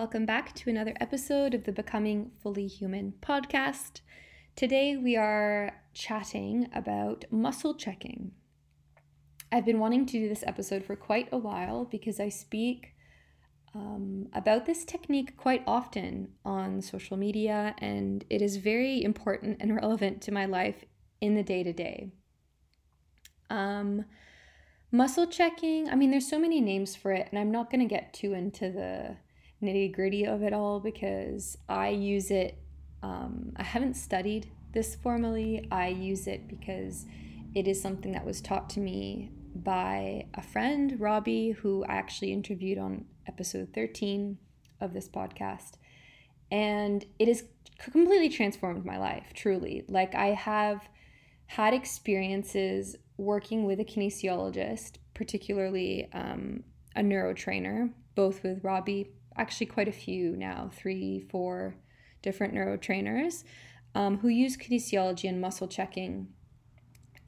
welcome back to another episode of the Becoming Fully Human podcast. Today, we are chatting about muscle checking. I've been wanting to do this episode for quite a while because I speak um, about this technique quite often on social media, and it is very important and relevant to my life in the day to day. Muscle checking, I mean, there's so many names for it, and I'm not going to get too into the nitty gritty of it all because I use it. Um, I haven't studied this formally, I use it because it is something that was taught to me by a friend, Robbie, who I actually interviewed on episode 13 of this podcast. And it has completely transformed my life, truly. Like, I have had experiences working with a kinesiologist, particularly um, a neurotrainer, both with Robbie, actually, quite a few now three, four different neurotrainers um, who use kinesiology and muscle checking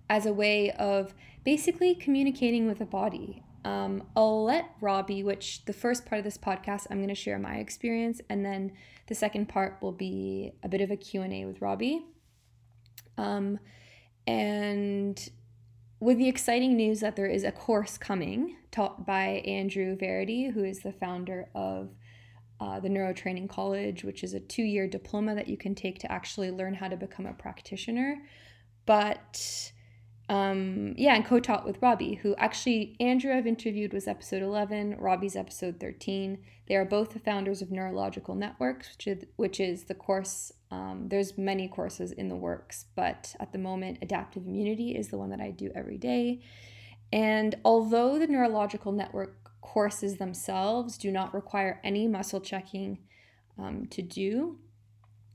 as a way of basically communicating with the body. Um, I'll let Robbie, which the first part of this podcast, I'm going to share my experience, and then the second part will be a bit of a Q&A with Robbie. Um, and with the exciting news that there is a course coming taught by Andrew Verity, who is the founder of uh, the Neurotraining College, which is a two year diploma that you can take to actually learn how to become a practitioner. But um, yeah, and co taught with Robbie, who actually Andrew I've interviewed was episode 11, Robbie's episode 13. They are both the founders of Neurological Networks, which is, which is the course. Um, there's many courses in the works, but at the moment, Adaptive Immunity is the one that I do every day. And although the Neurological Network courses themselves do not require any muscle checking um, to do,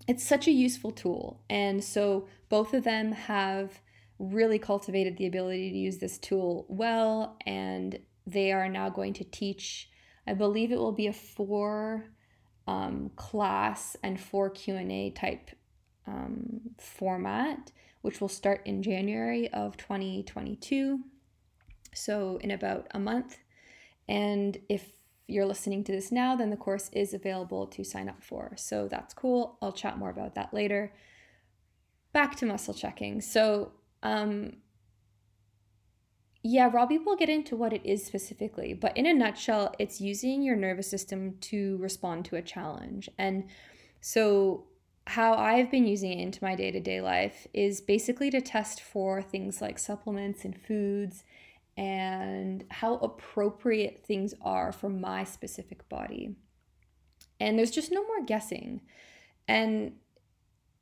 it's such a useful tool. And so both of them have really cultivated the ability to use this tool well and they are now going to teach i believe it will be a four um, class and four q&a type um, format which will start in january of 2022 so in about a month. And if you're listening to this now then the course is available to sign up for. So that's cool. I'll chat more about that later. Back to muscle checking. So um, yeah, Robbie will get into what it is specifically, but in a nutshell, it's using your nervous system to respond to a challenge. And so, how I've been using it into my day to day life is basically to test for things like supplements and foods and how appropriate things are for my specific body. And there's just no more guessing. And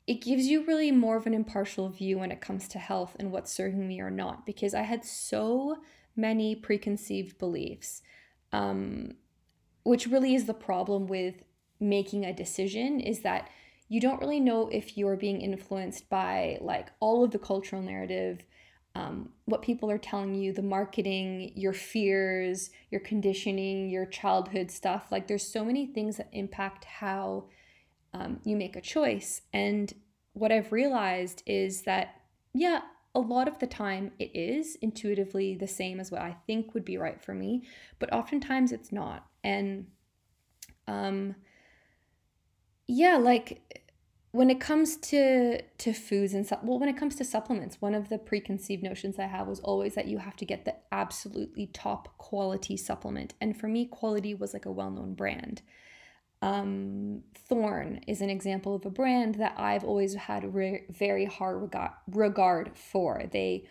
it gives you really more of an impartial view when it comes to health and what's serving me or not because I had so many preconceived beliefs, um, which really is the problem with making a decision is that you don't really know if you're being influenced by like all of the cultural narrative um, what people are telling you the marketing your fears your conditioning your childhood stuff. Like there's so many things that impact how um, you make a choice. And what I've realized is that, yeah, a lot of the time it is intuitively the same as what I think would be right for me, but oftentimes it's not. And um, yeah, like when it comes to to foods and su- well when it comes to supplements one of the preconceived notions i have was always that you have to get the absolutely top quality supplement and for me quality was like a well-known brand um, Thorne is an example of a brand that I've always had re- very hard regard, regard for. They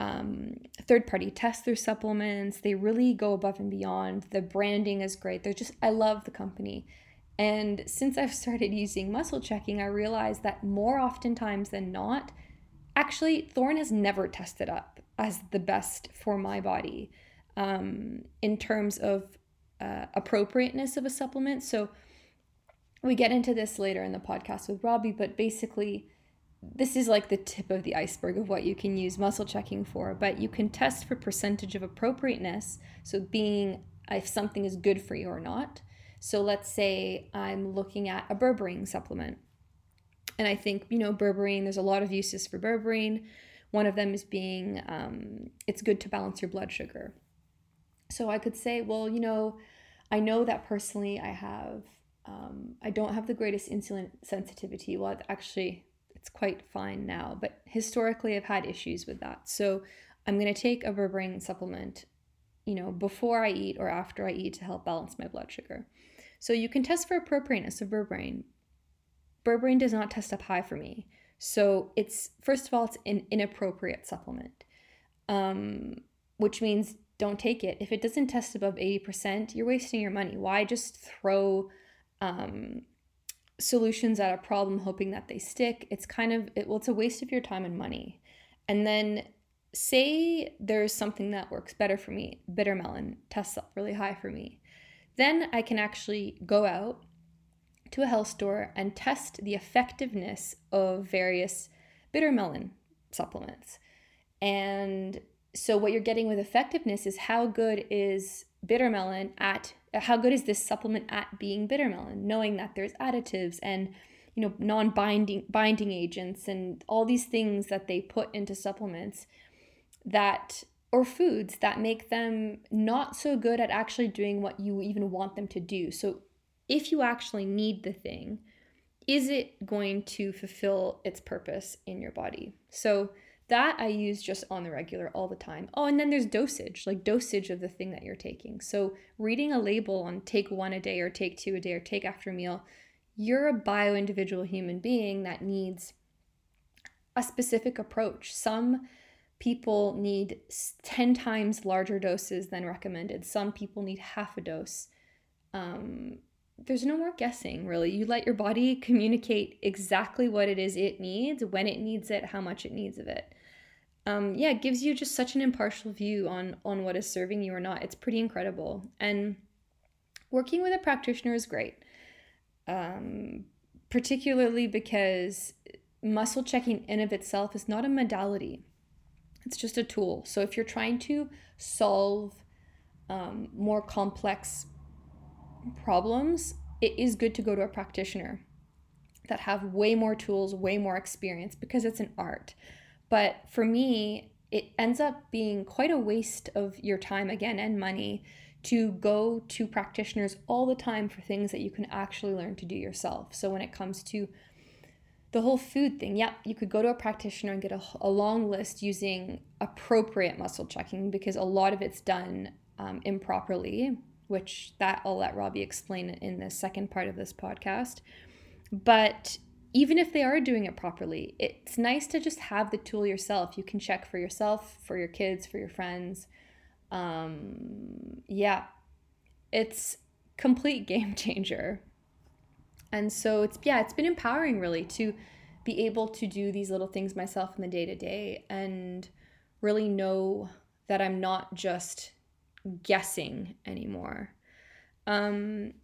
um, third party test their supplements, they really go above and beyond. The branding is great. They're just, I love the company. And since I've started using muscle checking, I realized that more oftentimes than not, actually, Thorne has never tested up as the best for my body um, in terms of uh, appropriateness of a supplement. So, we get into this later in the podcast with Robbie, but basically, this is like the tip of the iceberg of what you can use muscle checking for. But you can test for percentage of appropriateness, so being if something is good for you or not. So let's say I'm looking at a berberine supplement. And I think, you know, berberine, there's a lot of uses for berberine. One of them is being um, it's good to balance your blood sugar. So I could say, well, you know, I know that personally I have Um, I don't have the greatest insulin sensitivity. Well, actually, it's quite fine now, but historically, I've had issues with that. So I'm going to take a berberine supplement, you know, before I eat or after I eat to help balance my blood sugar. So you can test for appropriateness of berberine. Berberine does not test up high for me. So it's, first of all, it's an inappropriate supplement, um, which means don't take it. If it doesn't test above 80%, you're wasting your money. Why just throw um, solutions at a problem hoping that they stick? It's kind of, it, well, it's a waste of your time and money. And then say there's something that works better for me, bitter melon tests up really high for me. Then I can actually go out to a health store and test the effectiveness of various bitter melon supplements. And so what you're getting with effectiveness is how good is bitter melon at how good is this supplement at being bitter melon, knowing that there's additives and you know non-binding binding agents and all these things that they put into supplements that or foods that make them not so good at actually doing what you even want them to do. So if you actually need the thing, is it going to fulfill its purpose in your body? So that I use just on the regular all the time. Oh, and then there's dosage, like dosage of the thing that you're taking. So reading a label on take one a day or take two a day or take after meal, you're a bio individual human being that needs a specific approach. Some people need 10 times larger doses than recommended. Some people need half a dose. Um, there's no more guessing, really. You let your body communicate exactly what it is it needs, when it needs it, how much it needs of it. Um, yeah, it gives you just such an impartial view on on what is serving you or not. It's pretty incredible. And working with a practitioner is great, um, particularly because muscle checking in of itself is not a modality it's just a tool. So if you're trying to solve um, more complex problems, it is good to go to a practitioner that have way more tools, way more experience because it's an art. But for me, it ends up being quite a waste of your time again and money to go to practitioners all the time for things that you can actually learn to do yourself. So when it comes to the whole food thing yeah you could go to a practitioner and get a, a long list using appropriate muscle checking because a lot of it's done um, improperly which that i'll let robbie explain in the second part of this podcast but even if they are doing it properly it's nice to just have the tool yourself. You can check for yourself for your kids for your friends. Um, yeah. It's complete game changer. And so it's yeah, it's been empowering really to be able to do these little things myself in the day to day and really know that I'm not just guessing anymore. Um,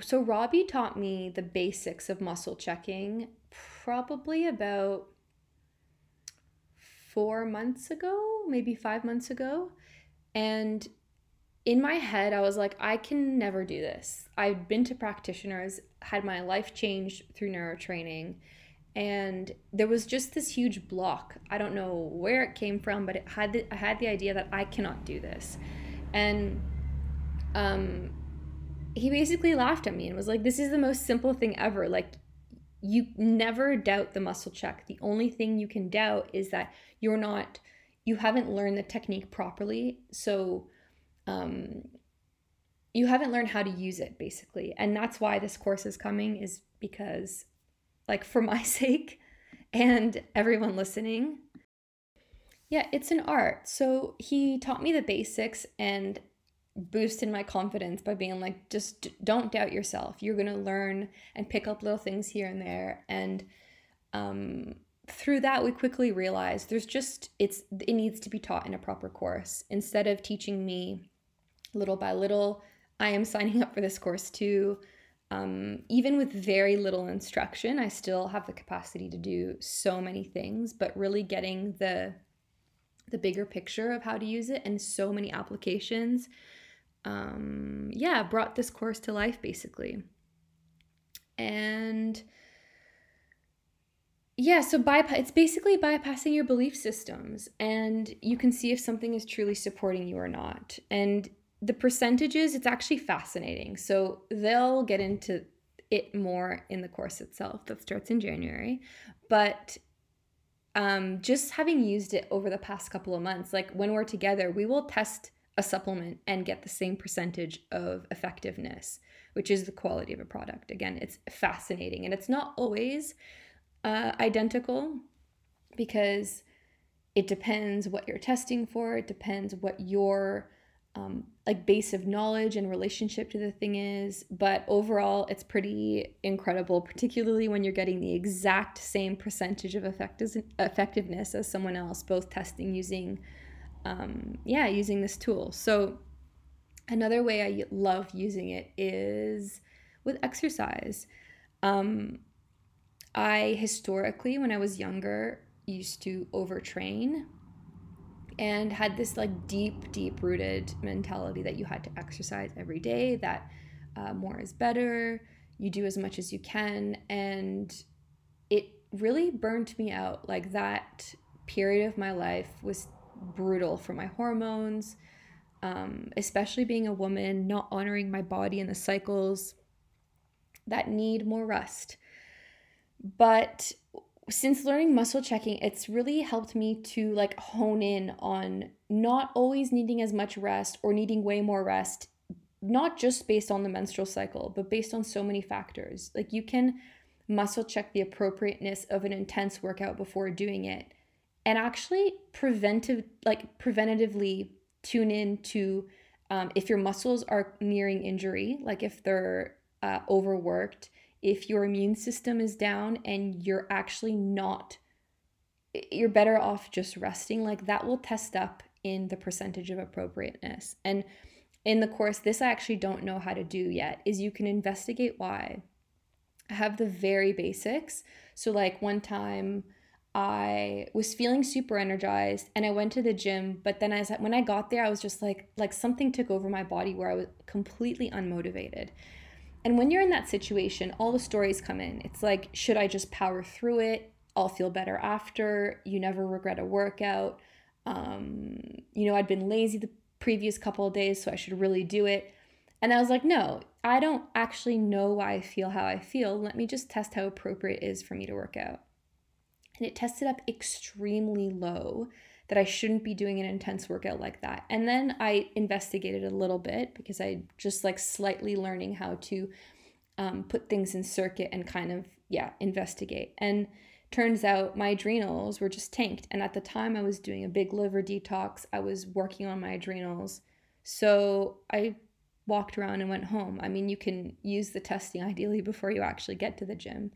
so Robbie taught me the basics of muscle checking probably about four months ago, maybe five months ago. And in my head, I was like, I can never do this. I've been to practitioners, had my life changed through neurotraining, and there was just this huge block. I don't know where it came from, but it had the, I had the idea that I cannot do this, and um, he basically laughed at me and was like, "This is the most simple thing ever. Like, you never doubt the muscle check. The only thing you can doubt is that you're not, you haven't learned the technique properly. So." um, you haven't learned how to use it basically and that's why this course is coming is because like for my sake and everyone listening yeah it's an art so he taught me the basics and boosted my confidence by being like just don't doubt yourself you're going to learn and pick up little things here and there and um, through that we quickly realized there's just it's it needs to be taught in a proper course instead of teaching me little by little. I am signing up for this course too. Um, even with very little instruction, I still have the capacity to do so many things, but really getting the the bigger picture of how to use it and so many applications um, yeah brought this course to life basically and yeah so bypass it's basically bypassing your belief systems and you can see if something is truly supporting you or not and the percentages, it's actually fascinating. So they'll get into it more in the course itself that starts in January. But um, just having used it over the past couple of months, like when we're together, we will test a supplement and get the same percentage of effectiveness, which is the quality of a product. Again, it's fascinating and it's not always uh, identical because it depends what you're testing for, it depends what your um, like base of knowledge and relationship to the thing is. But overall, it's pretty incredible, particularly when you're getting the exact same percentage of effectiveness as someone else, both testing using, um, yeah, using this tool. So another way I love using it is with exercise. Um, I historically, when I was younger, used to overtrain and had this like deep, deep rooted mentality that you had to exercise every day, that uh, more is better, you do as much as you can. And it really burned me out. Like that period of my life was brutal for my hormones, um, especially being a woman, not honoring my body and the cycles that need more rest. But since learning muscle checking, it's really helped me to like hone in on not always needing as much rest or needing way more rest, not just based on the menstrual cycle, but based on so many factors. Like you can muscle check the appropriateness of an intense workout before doing it and actually preventive like preventatively tune in to um, if your muscles are nearing injury like if they're uh, overworked if your immune system is down and you're actually not you're better off just resting like that will test up in the percentage of appropriateness. And in the course this i actually don't know how to do yet is you can investigate why. I have the very basics. So like one time i was feeling super energized and i went to the gym but then as when i got there i was just like like something took over my body where i was completely unmotivated and when you're in that situation, all the stories come in. It's like, should I just power through it? I'll feel better after. You never regret a workout. Um, you know, I'd been lazy the previous couple of days, so I should really do it. And I was like, no, I don't actually know why I feel how I feel. Let me just test how appropriate it is for me to work out. And it tested up extremely low that I shouldn't be doing an intense workout like that. And then I investigated a little bit because I just like slightly learning how to um, put things in circuit and kind of, yeah, investigate. And turns out my adrenals were just tanked. And at the time, I was doing a big liver detox, I was working on my adrenals. So I walked around and went home. I mean, you can use the testing ideally before you actually get to the gym.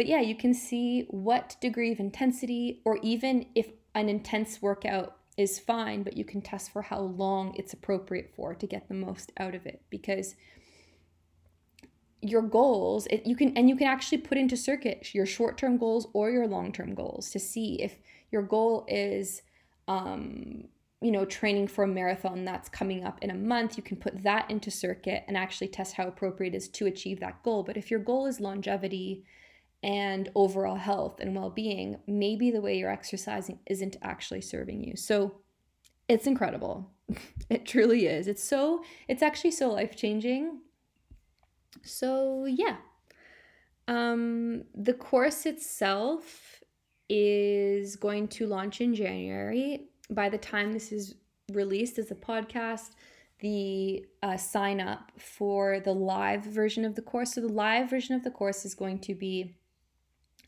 But yeah, you can see what degree of intensity, or even if an intense workout is fine, but you can test for how long it's appropriate for to get the most out of it because your goals it, you can and you can actually put into circuit your short-term goals or your long-term goals to see if your goal is um, you know training for a marathon that's coming up in a month you can put that into circuit and actually test how appropriate it is to achieve that goal. But if your goal is longevity and overall health and well being, maybe the way you're exercising isn't actually serving you. So it's incredible. it truly is. It's so, it's actually so life changing. So, yeah. Um, the course itself is going to launch in January. By the time this is released as a podcast, the uh, sign up for the live version of the course. So, the live version of the course is going to be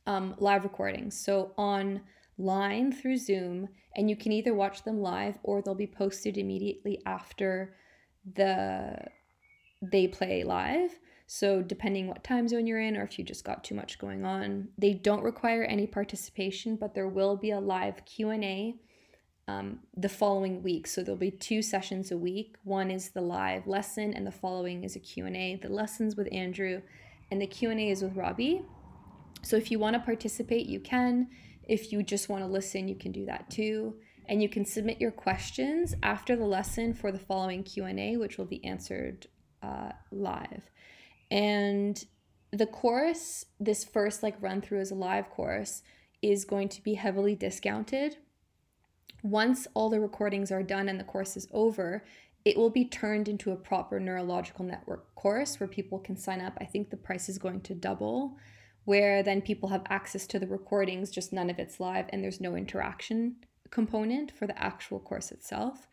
um, live recordings. So online through Zoom, and you can either watch them live or they'll be posted immediately after the they play live. So depending what time zone you're in or if you just got too much going on, they don't require any participation, but there will be a live Q&A um, the following week. So there'll be two sessions a week. One is the live lesson and the following is a Q&A. The lessons with Andrew and the Q&A is with Robbie. So if you want to participate, you can. If you just want to listen, you can do that too. And you can submit your questions after the lesson for the following Q&A, which will be answered uh, live. And the course, this first like run through as a live course, is going to be heavily discounted. Once all the recordings are done and the course is over, it will be turned into a proper neurological network course where people can sign up. I think the price is going to double, where then people have access to the recordings, just none of it's live, and there's no interaction component for the actual course itself.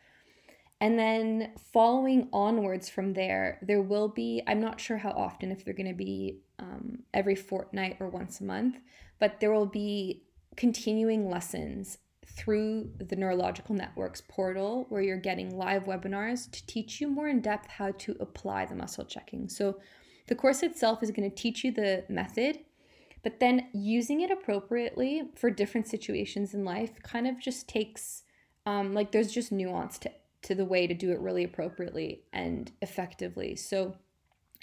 And then following onwards from there, there will be, I'm not sure how often, if they're going to be um, every fortnight or once a month, but there will be continuing lessons through the Neurological Networks portal where you're getting live webinars to teach you more in depth how to apply the muscle checking. So the course itself is going to teach you the method, but then using it appropriately for different situations in life kind of just takes um, like there's just nuance to to the way to do it really appropriately and effectively. So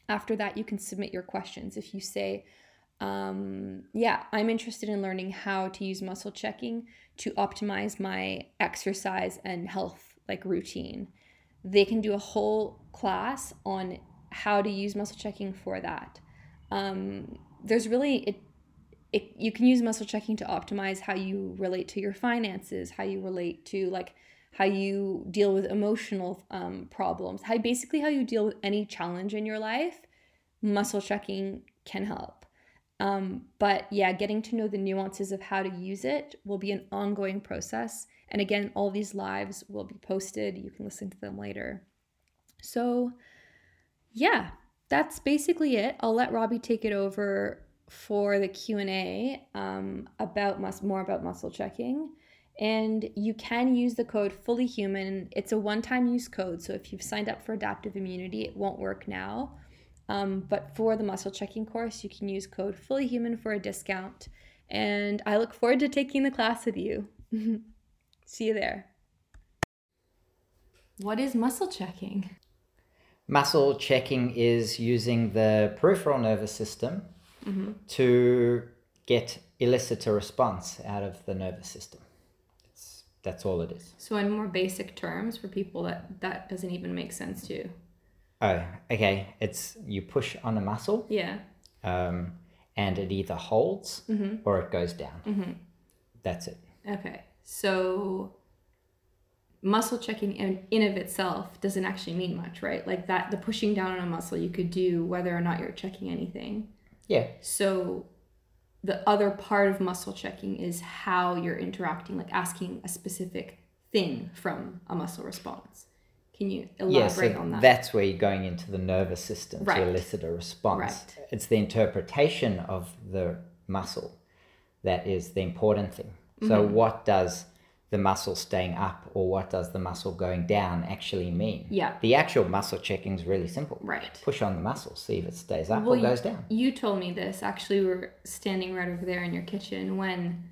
after that, you can submit your questions. If you say, um, yeah, I'm interested in learning how to use muscle checking to optimize my exercise and health like routine. They can do a whole class on how to use muscle checking for that. Um, there's really it, it you can use muscle checking to optimize how you relate to your finances, how you relate to like how you deal with emotional um, problems, how basically how you deal with any challenge in your life. Muscle checking can help. Um, but yeah, getting to know the nuances of how to use it will be an ongoing process. And again, all these lives will be posted. You can listen to them later. So, yeah, that's basically it. I'll let Robbie take it over for the Q and A um, about mus- more about muscle checking. And you can use the code fully human. It's a one-time use code, so if you've signed up for adaptive immunity, it won't work now. Um, but for the muscle checking course, you can use code fully human for a discount. And I look forward to taking the class with you. See you there. What is muscle checking? Muscle checking is using the peripheral nervous system Mm-hmm. to get elicit a response out of the nervous system. It's, that's all it is. So, in more basic terms, for people that that doesn't even make sense to. Oh, okay. It's you push on a muscle Yeah. um, and it either holds Mm-hmm. or it goes down. Mm-hmm. That's it. Okay. So muscle checking in, in of itself doesn't actually mean much, right? Like that the pushing down on a muscle you could do whether or not you're checking anything. Yeah. So the other part of muscle checking is how you're interacting, like asking a specific thing from a muscle response. Can you Yeah, so elaborate on that? that's where you're going into the nervous system Right. to elicit a response. Right. It's the interpretation of the muscle that is the important thing. So, Mm-hmm. what does the muscle staying up or what does the muscle going down actually mean? Yeah. The actual muscle checking is really simple. Right. Push on the muscle, see if it stays up Well, or you- goes down. You told me this. Actually, we were standing right over there in your kitchen when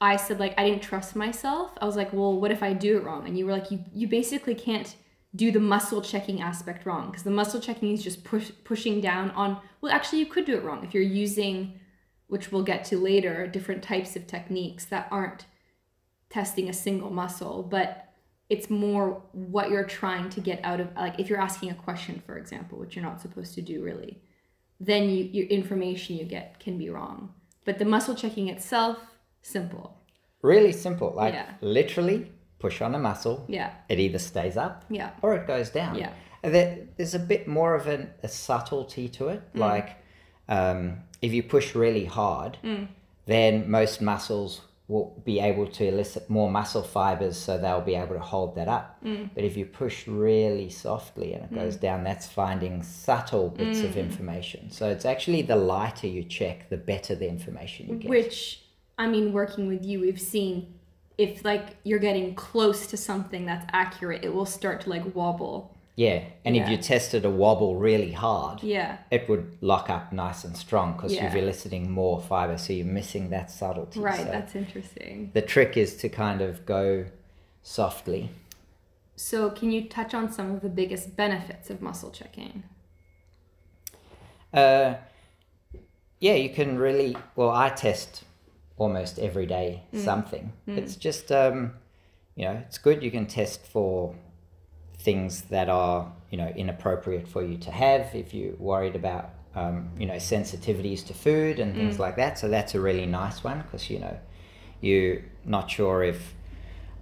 I said like I didn't trust myself. I was like, "Well, what if I do it wrong?" And you were like, "You you basically can't do the muscle checking aspect wrong because the muscle checking is just push pushing down on well, actually you could do it wrong if you're using which we'll get to later, different types of techniques that aren't testing a single muscle, but it's more what you're trying to get out of like if you're asking a question for example which you're not supposed to do really then you your information you get can be wrong but the muscle checking itself simple Really simple. Like Yeah. literally push on a muscle, yeah it either stays up yeah or it goes down. Yeah. There, there's a bit more of an, a subtlety to it. Mm. Like um, if you push really hard, Mm. then most muscles will be able to elicit more muscle fibers, so they'll be able to hold that up. Mm. But if you push really softly and it goes down, that's finding subtle bits Mm. of information. So it's actually the lighter you check, the better the information you get. which i mean working with you we've seen if like you're getting close to something that's accurate it will start to like wobble yeah, and if you tested a wobble really hard, yeah it would lock up nice and strong because Yeah. you're eliciting more fiber, so you're missing that subtlety. right So that's interesting the trick is to kind of go softly. so can you touch on some of the biggest benefits of muscle checking Uh, yeah, you can really. Well, I test almost every day something. It's just, um, you know, it's good. You can test for things that are, you know, inappropriate for you to have if you're worried about, um, you know, sensitivities to food and things like that. So that's a really nice one because, you know, you're not sure if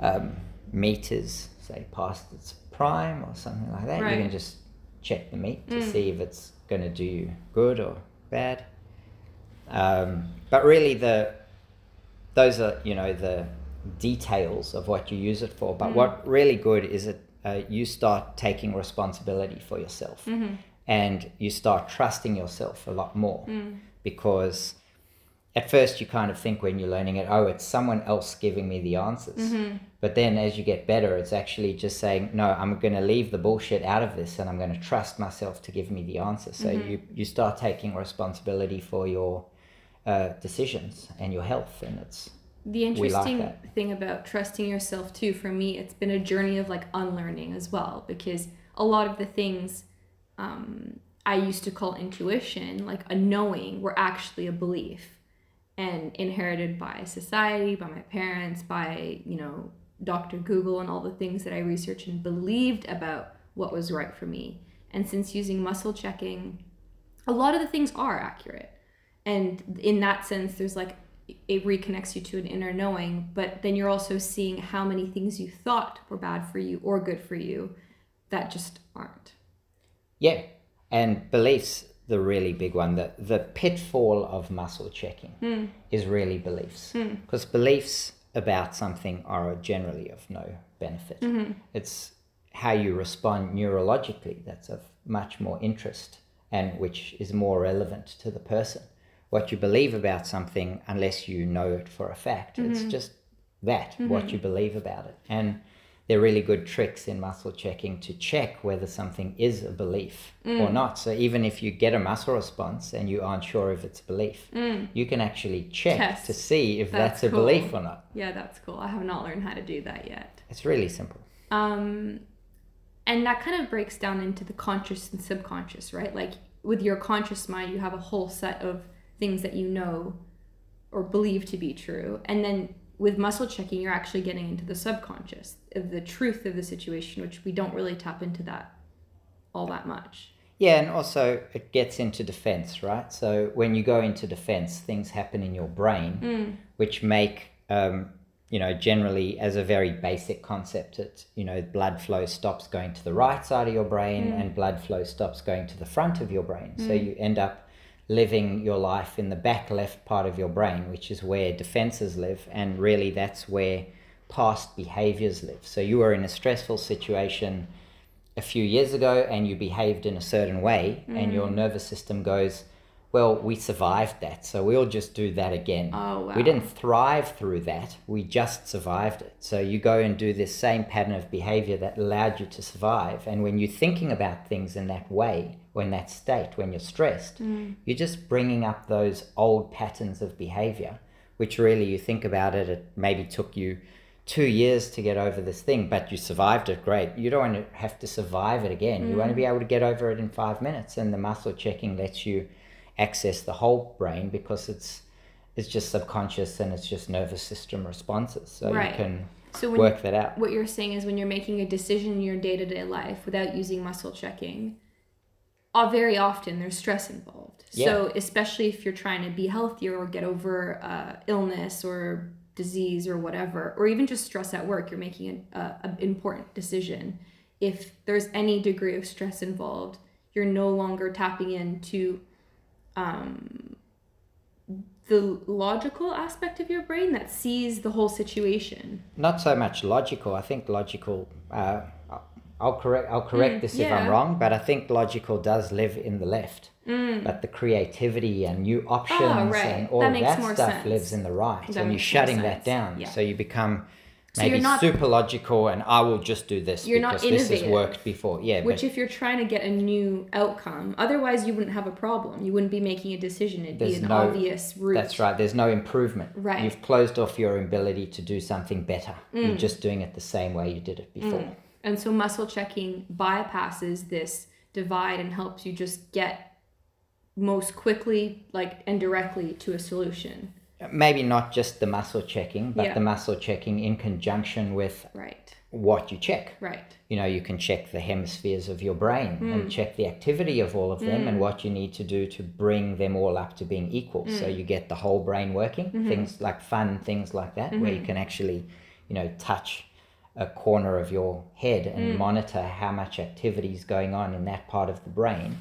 um, meat is, say, past its prime or something like that, Right. you can just check the meat to Mm. see if it's going to do you good or bad. Um, but really, the those are you know the details of what you use it for. But Mm. what really good is it uh, you start taking responsibility for yourself Mm-hmm. and you start trusting yourself a lot more Mm. because at first you kind of think when you're learning it, oh, it's someone else giving me the answers. Mm-hmm. But then as you get better, it's actually just saying, no, I'm going to leave the bullshit out of this and I'm going to trust myself to give me the answer. So Mm-hmm. you, you start taking responsibility for your uh, decisions and your health. And it's, The interesting that. thing about trusting yourself too, for me, it's been a journey of like unlearning as well, because a lot of the things um, I used to call intuition, like a knowing, were actually a belief and inherited by society, by my parents, by, you know, Dr. Google and all the things that I researched and believed about what was right for me. And since using muscle checking, a lot of the things are accurate. And in that sense, there's like, it reconnects you to an inner knowing, but then you're also seeing how many things you thought were bad for you or good for you that just aren't. yeah. And beliefs, the really big one, the, the pitfall of muscle checking hmm. is really beliefs. Hmm. Because beliefs about something are generally of no benefit. Mm-hmm. It's how you respond neurologically that's of much more interest and which is more relevant to the person. What you believe about something, unless you know it for a fact, it's mm-hmm. just that, what mm-hmm. you believe about it. And they're really good tricks in muscle checking to check whether something is a belief or mm. not. So even if you get a muscle response and you aren't sure if it's a belief, mm. you can actually check Test. to see if That's that's, a cool. belief or not. Yeah, that's cool. I have not learned how to do that yet. It's really simple. Um, and that kind of breaks down into the conscious and subconscious, right? Like with your conscious mind, you have a whole set of things that you know or believe to be true. And then with muscle checking, you're actually getting into the subconscious of the truth of the situation, which we don't really tap into that all that much. Yeah, and also it gets into defense, right? So when you go into defense, things happen in your brain, mm. which make, um, you know, generally as a very basic concept, it, you know, blood flow stops going to the right side of your brain mm. and blood flow stops going to the front of your brain. So mm. you end up living your life in the back left part of your brain, which is where defenses live, and really that's where past behaviors live. So you were in a stressful situation a few years ago and you behaved in a certain way and your mm. nervous system goes well we survived that so we'll just do that again Oh, wow. we didn't thrive through that we just survived it so you go and do this same pattern of behavior that allowed you to survive and when you're thinking about things in that way or in that state when you're stressed mm. you're just bringing up those old patterns of behavior which really you think about it it maybe took you two years to get over this thing, but you survived it. Great. You don't want to have to survive it again. You want to mm. be able to get over it in five minutes. And the muscle checking lets you access the whole brain because it's it's just subconscious and it's just nervous system responses. So Right. you can So work that out. what you're saying is when you're making a decision in your day-to-day life without using muscle checking uh, very often there's stress involved Yeah. so especially if you're trying to be healthier or get over uh, illness or disease or whatever or even just stress at work you're making an uh, an important decision if there's any degree of stress involved you're no longer tapping into um, the logical aspect of your brain that sees the whole situation Not so much logical. I think logical. Uh, I'll correct. I'll correct this if yeah. I'm wrong, but I think logical does live in the left. But the creativity and new options Ah, right. and all That that stuff sense. lives in the right, That and you're shutting that down. Yeah. So you become So maybe you're not- super logical, and I will just do this You're not because this has worked before. Yeah, Which, if you're trying to get a new outcome, otherwise you wouldn't have a problem. You wouldn't be making a decision. It'd be an no- obvious route. that's right. There's no improvement. Right. You've closed off your ability to do something better. Mm. You're just doing it the same way you did it before. And so muscle checking bypasses this divide and helps you just get most quickly, like and directly to a solution. Maybe not just the muscle checking, but Yeah. the muscle checking in conjunction with Right. what you check. Right. you know you can check the hemispheres of your brain Hmm. and check the activity of all of them and what you need to do to bring them all up to being equal so Hmm. you get the whole brain working Mm-hmm. things like fun things like that where you can actually you know touch a corner of your head and monitor how much activity is going on in that part of the brain.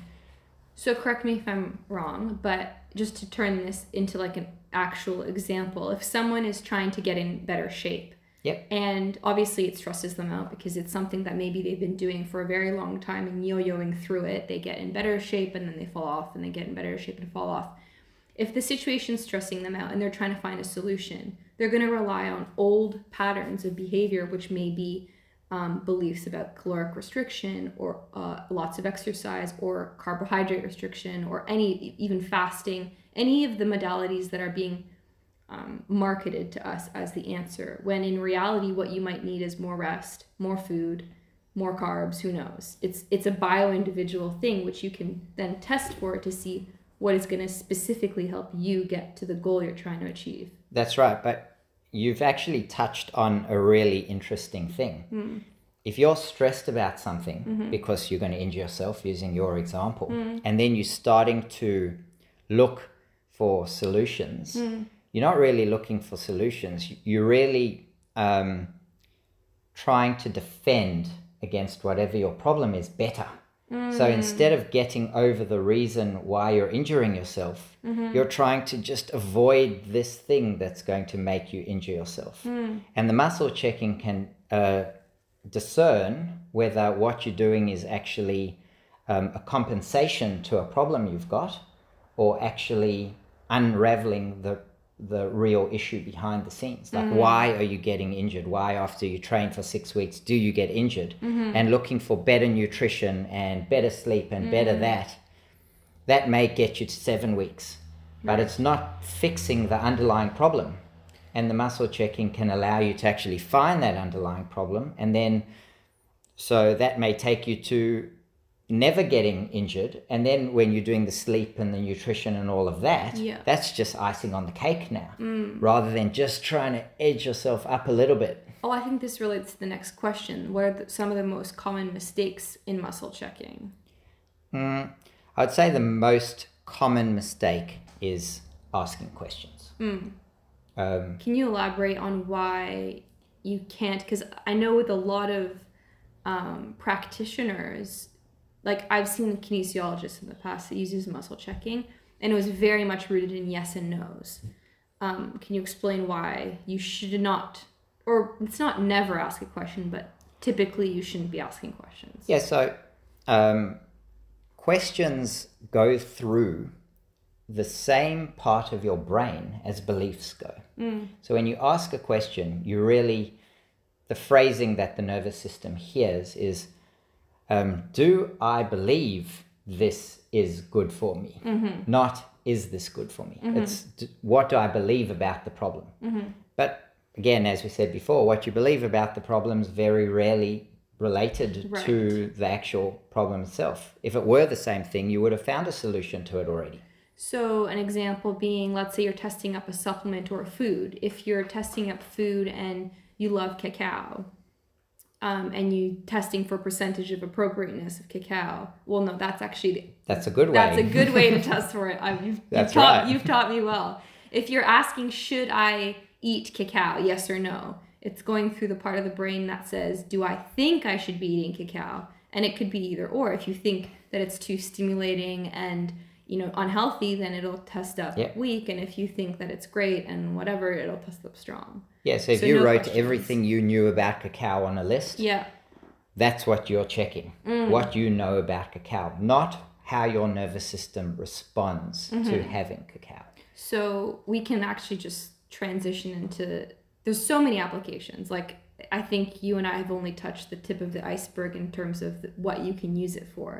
So correct me if I'm wrong, but just to turn this into like an actual example, if someone is trying to get in better shape, Yep. and obviously it stresses them out because it's something that maybe they've been doing for a very long time and yo-yoing through it, they get in better shape and then they fall off and they get in better shape and fall off. If the situation's stressing them out and they're trying to find a solution, they're going to rely on old patterns of behavior, which may be um, beliefs about caloric restriction or uh, lots of exercise or carbohydrate restriction or any even fasting any of the modalities that are being um, marketed to us as the answer when in reality what you might need is more rest more food more carbs who knows? It's it's a bio individual thing which you can then test for to see what is going to specifically help you get to the goal you're trying to achieve. That's right, but you've actually touched on a really interesting thing. Hmm. If you're stressed about something mm-hmm. because you're going to injure yourself, using your example, hmm. and then you're starting to look for solutions, you're not really looking for solutions. You're really um, trying to defend against whatever your problem is better. So instead of getting over the reason why you're injuring yourself, you're trying to just avoid this thing that's going to make you injure yourself. And the muscle checking can uh, discern whether what you're doing is actually um, a compensation to a problem you've got or actually unraveling the the real issue behind the scenes. Like mm. why are you getting injured? Why after you train for six weeks do you get injured? Mm-hmm. And looking for better nutrition and better sleep and better mm. that that may get you to seven weeks. But it's not fixing the underlying problem. And the muscle checking can allow you to actually find that underlying problem. And then so that may take you to never getting injured and then when you're doing the sleep and the nutrition and all of that Yeah. that's just icing on the cake now rather than just trying to edge yourself up a little bit oh i think this relates to the next question what are the, some of the most common mistakes in muscle checking Mm, I'd say the most common mistake is asking questions. Um, Can you elaborate on why you can't? Because I know with a lot of um, practitioners, like I've seen kinesiologists in the past that uses muscle checking, and it was very much rooted in yes and no's. Um, can you explain why you should not, or it's not never ask a question, but typically you shouldn't be asking questions? yeah, so um, questions go through the same part of your brain as beliefs go. So when you ask a question, you really, the phrasing that the nervous system hears is, um, Do I believe this is good for me? Mm-hmm. Not, Is this good for me? Mm-hmm. It's, d- What do I believe about the problem? Mm-hmm. But again, as we said before, what you believe about the problem is very rarely related to the actual problem itself. If it were the same thing, you would have found a solution to it already. So, an example being, let's say you're testing up a supplement or a food. If you're testing up food and you love cacao, um, and you testing for percentage of appropriateness of cacao, well, no, that's actually That's a good way. that's a good way to test for it. I, you've, you've That's taught, right. You've taught me well. If you're asking, should I eat cacao? Yes or no. It's going through the part of the brain that says, do I think I should be eating cacao? And it could be either or. If you think that it's too stimulating and you know unhealthy, then it'll test up weak. And if you think that it's great and whatever, it'll test up strong. Yeah, so if So you no wrote questions. everything you knew about cacao on a list, Yeah. that's what you're checking. Mm. What you know about cacao, not how your nervous system responds Mm-hmm. to having cacao. So we can actually just transition into there's so many applications. Like I think you and I have only touched the tip of the iceberg in terms of the, what you can use it for.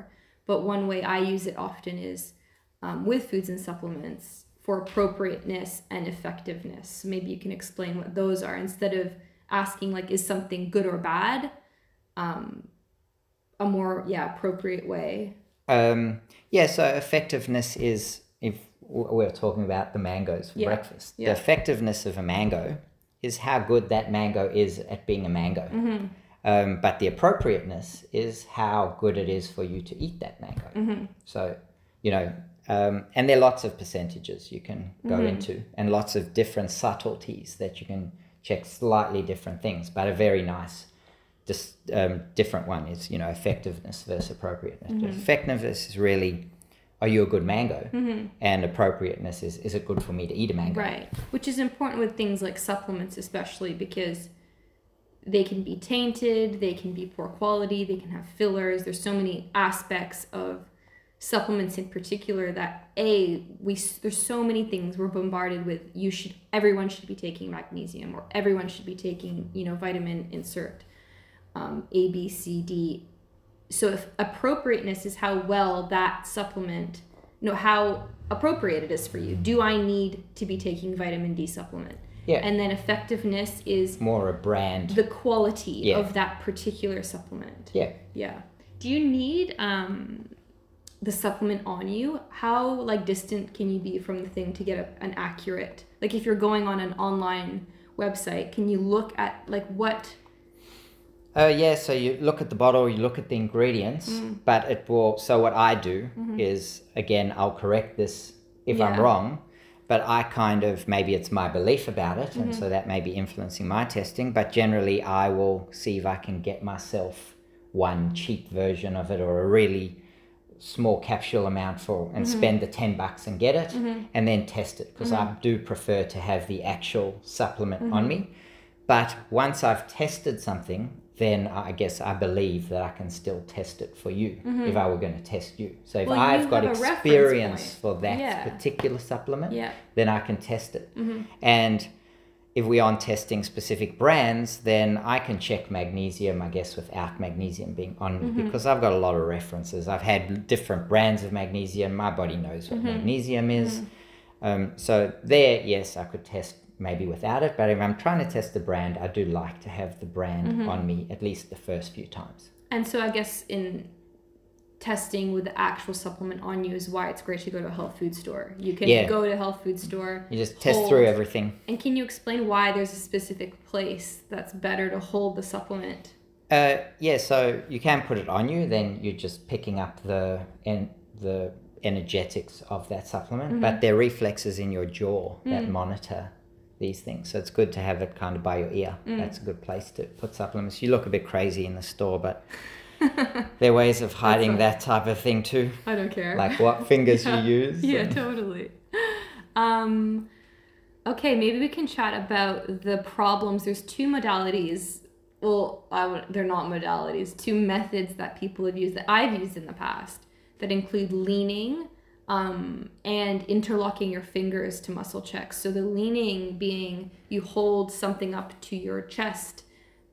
But one way I use it often is um, with foods and supplements for appropriateness and effectiveness. Maybe you can explain what those are instead of asking like is something good or bad. Um, a more yeah appropriate way. Um, yeah, so effectiveness is if we're talking about the mangoes for Yeah, breakfast. yeah. The effectiveness of a mango is how good that mango is at being a mango. Mm-hmm. Um, but the appropriateness is how good it is for you to eat that mango. Mm-hmm. So, you know, um, and there are lots of percentages you can go Mm-hmm. into and lots of different subtleties that you can check slightly different things, but a very nice dis, um, different one. is, you know effectiveness versus appropriateness. Effectiveness is really, are you a good mango? And appropriateness is, is it good for me to eat a mango? Right. Which is important with things like supplements, especially because they can be tainted, they can be poor quality, they can have fillers. There's so many aspects of supplements in particular that a we there's so many things we're bombarded with you should everyone should be taking magnesium or everyone should be taking you know vitamin insert um, a b c d so if appropriateness is how well that supplement you know how appropriate it is for you do i need to be taking vitamin d supplement Yeah. and then effectiveness is More a brand. the quality Yeah. of that particular supplement yeah. yeah do you need um the supplement on you how like distant can you be from the thing to get a, an accurate like if you're going on an online website can you look at like what Uh, yeah, so you look at the bottle, you look at the ingredients, Mm. but it will. So, what I do is, again, I'll correct this if I'm Mm-hmm. Wrong, but I kind of maybe it's my belief about it, and Mm-hmm. so that may be influencing my testing. But generally, I will see if I can get myself one cheap version of it or a really small capsule amount for and mm-hmm. spend the 10 bucks and get it mm-hmm. and then test it because I mm-hmm. do prefer to have the actual supplement on me. But once I've tested something, then I guess I believe that I can still test it for you if I were going to test you. So if Well, I've got have a reference experience for that Yeah. particular supplement, yeah then I can test it. And if we aren't testing specific brands, then I can check magnesium, I guess, without magnesium being on me mm-hmm. because I've got a lot of references. I've had different brands of magnesium. My body knows what mm-hmm. magnesium is. Mm-hmm. Um, so there, yes, I could test maybe without it. But if I'm trying to test the brand, I do like to have the brand on me at least the first few times. and so i guess in testing with the actual supplement on you is why it's great to go to a health food store you can Yeah. go to a health food store You just test Hold. through everything. and can you explain why there's a specific place that's better to hold the supplement Uh, yeah, so you can put it on you, then you're just picking up the en- the energetics of that supplement. But mm-hmm. there are reflexes in your jaw that mm. monitor these things. So it's good to have it kind of by your ear. Mm. That's a good place to put supplements. You look a bit crazy in the store, but there are ways of hiding that type of thing too. i don't care Like what fingers Yeah. you use. Yeah, and- totally. Um, okay, maybe we can chat about the problems. There's two modalities. Well, I they're not modalities. Two methods that people have used that I've used in the past that include leaning um, and interlocking your fingers to muscle checks. So the leaning being you hold something up to your chest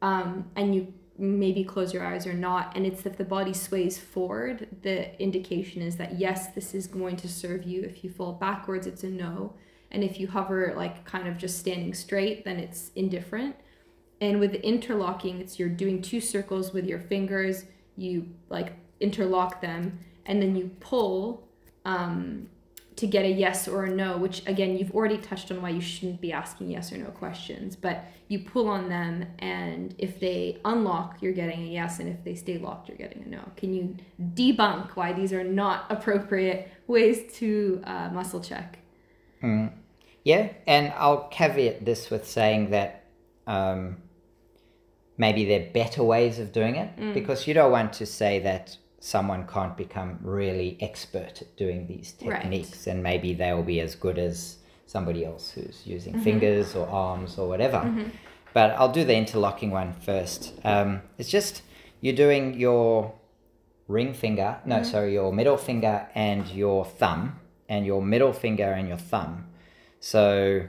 um, and you maybe close your eyes or not and it's if the body sways forward the indication is that yes this is going to serve you. If you fall backwards it's a no. And if you hover like kind of just standing straight then it's indifferent. And with interlocking it's you're doing two circles with your fingers. You like interlock them and then you pull um, to get a yes or a no, which again, you've already touched on why you shouldn't be asking yes or no questions, but you pull on them, and if they unlock, you're getting a yes, and if they stay locked, you're getting a no. Can you debunk why these are not appropriate ways to uh, muscle check? Mm. Yeah, and I'll caveat this with saying that um, maybe there are better ways of doing it because you don't want to say that someone can't become really expert at doing these Right. techniques and maybe they'll be as good as somebody else who's using mm-hmm. fingers or arms or whatever. Mm-hmm. But I'll do the interlocking one first. Um, it's just you're doing your ring finger, no, mm-hmm. sorry, your middle finger and your thumb, and your middle finger and your thumb. So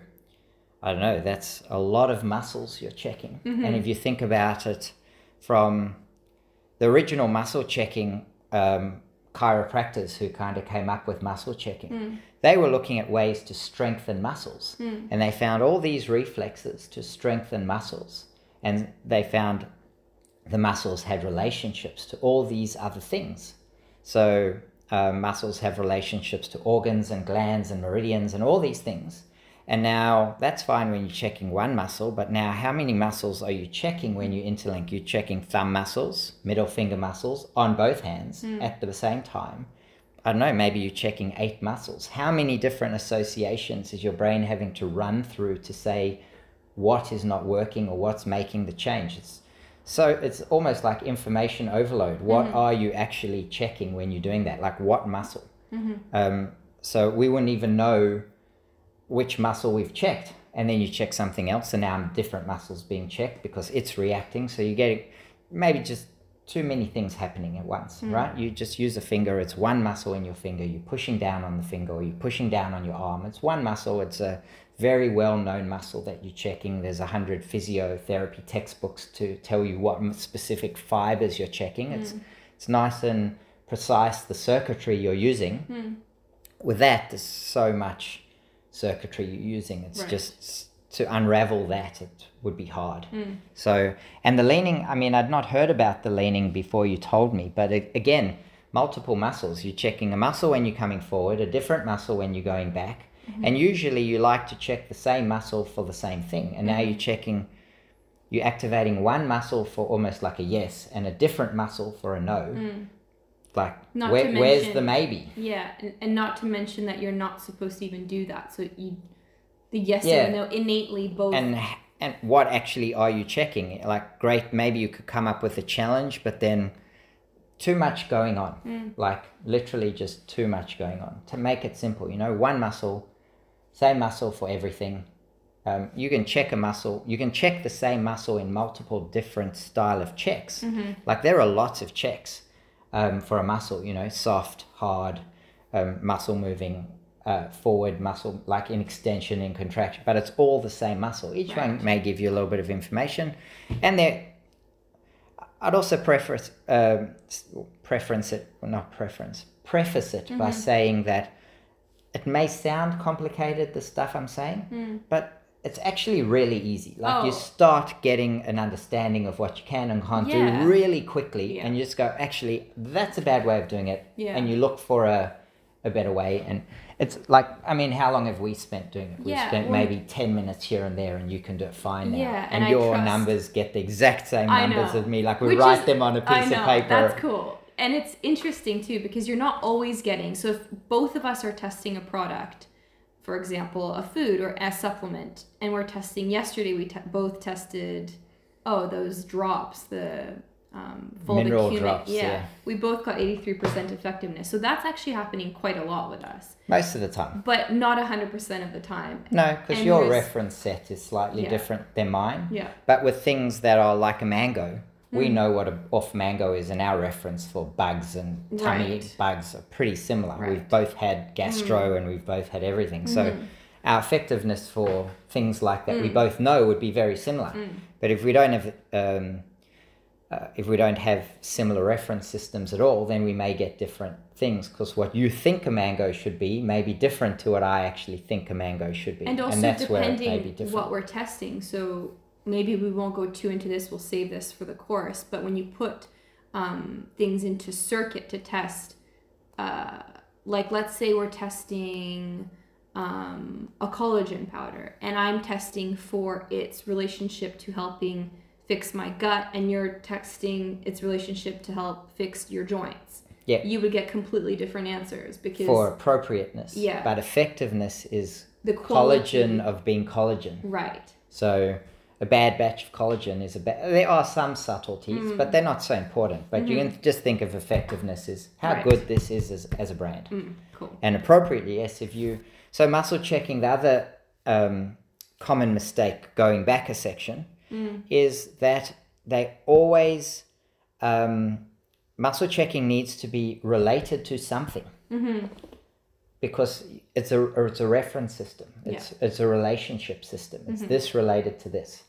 I don't know, that's a lot of muscles you're checking. And if you think about it from the original muscle checking um, chiropractors who kind of came up with muscle checking, they were looking at ways to strengthen muscles. And they found all these reflexes to strengthen muscles. And they found the muscles had relationships to all these other things. So uh, muscles have relationships to organs and glands and meridians and all these things. And now that's fine when you're checking one muscle, but now how many muscles are you checking when you interlink? You're checking thumb muscles, middle finger muscles on both hands at the same time. I don't know, maybe you're checking eight muscles. How many different associations is your brain having to run through to say what is not working or what's making the change? It's, So it's almost like information overload. What Mm-hmm. are you actually checking when you're doing that? Like what muscle? Mm-hmm. Um, so we wouldn't even know which muscle we've checked. And then you check something else, and now different muscles being checked because it's reacting. So you get maybe just too many things happening at once, Mm. right? You just use a finger, it's one muscle in your finger, you're pushing down on the finger, or you're pushing down on your arm. It's one muscle, it's a very well known muscle that you're checking. There's a hundred physiotherapy textbooks to tell you what specific fibers you're checking. It's it's nice and precise the circuitry you're using. With that, there's so much circuitry you're using. It's Right. just to unravel that it would be hard. Mm. So, and the leaning, I mean, I'd not heard about the leaning before you told me, but a- again, multiple muscles. You're checking a muscle when you're coming forward, a different muscle when you're going back. Mm-hmm. And usually you like to check the same muscle for the same thing. And now mm-hmm. you're checking, you're activating one muscle for almost like a yes and a different muscle for a no. Mm. Like, Not where, to where's the maybe? Yeah, and, and not to mention that you're not supposed to even do that. So you, the yes Yeah. and the no innately both. and and what actually are you checking like great maybe you could come up with a challenge but then too much going on like literally just too much going on to make it simple you know one muscle same muscle for everything um, you can check a muscle you can check the same muscle in multiple different style of checks like there are lots of checks um, for a muscle you know soft hard um, muscle moving uh, forward muscle like in extension and contraction but it's all the same muscle. Each one may give you a little bit of information. And there I'd also preference um, preference it, well, not preference, preface it by saying that it may sound complicated, the stuff I'm saying, but it's actually really easy. Like you Oh. start getting an understanding of what you can and can't Yeah. do really quickly, Yeah. and you just go, actually, that's a bad way of doing it, Yeah. and you look for a, a better way. And it's like, I mean, how long have we spent doing it? We've Yeah, spent well- maybe 10 minutes here and there, and you can do it fine now. Yeah, and, and your numbers get the exact same numbers as me. Like we Which write is- them on a piece know, of paper. That's cool. And it's interesting too because you're not always getting. So if both of us are testing a product, for example, a food or a supplement, and we're testing yesterday, we te- both tested, oh, those drops, the um, Mineral drops, Yeah, yeah. we both got 83% effectiveness. So that's actually happening quite a lot with us, Most of the time. but not 100% of the time. No, because your reference set is slightly Yeah. different than mine. Yeah. But with things that are like a mango. We know what a off mango is, and our reference for bugs and tummy Right. bugs are pretty similar. Right. Hmm. We've both had gastro and we've both had everything. So Mm-hmm. our effectiveness for things like that Hmm. we both know would be very similar. But if we don't have um, uh, if we don't have similar reference systems at all, then we may get different things because what you think a mango should be may be different to what I actually think a mango should be, and also that's where it may be depending what we're testing so maybe we won't go too into this we'll save this for the course but when you put um, things into circuit to test uh, like let's say we're testing um, a collagen powder and i'm testing for its relationship to helping fix my gut and you're testing its relationship to help fix your joints Yeah. you would get completely different answers because for appropriateness. Yeah. But effectiveness is the quality collagen of being collagen. right So a bad batch of collagen is a bad. There are some subtleties, Hmm. but they're not so important. But you can just think of effectiveness as how Mm-hmm. Right. good this is as, as a brand. Mm, cool And appropriately, yes, if you. So muscle checking, the other um, common mistake going back a section Mm. is that they always. Um, muscle checking needs to be related to something Mm-hmm. because it's a it's a reference system. It's it's a relationship system. It's Mm-hmm. this related to this.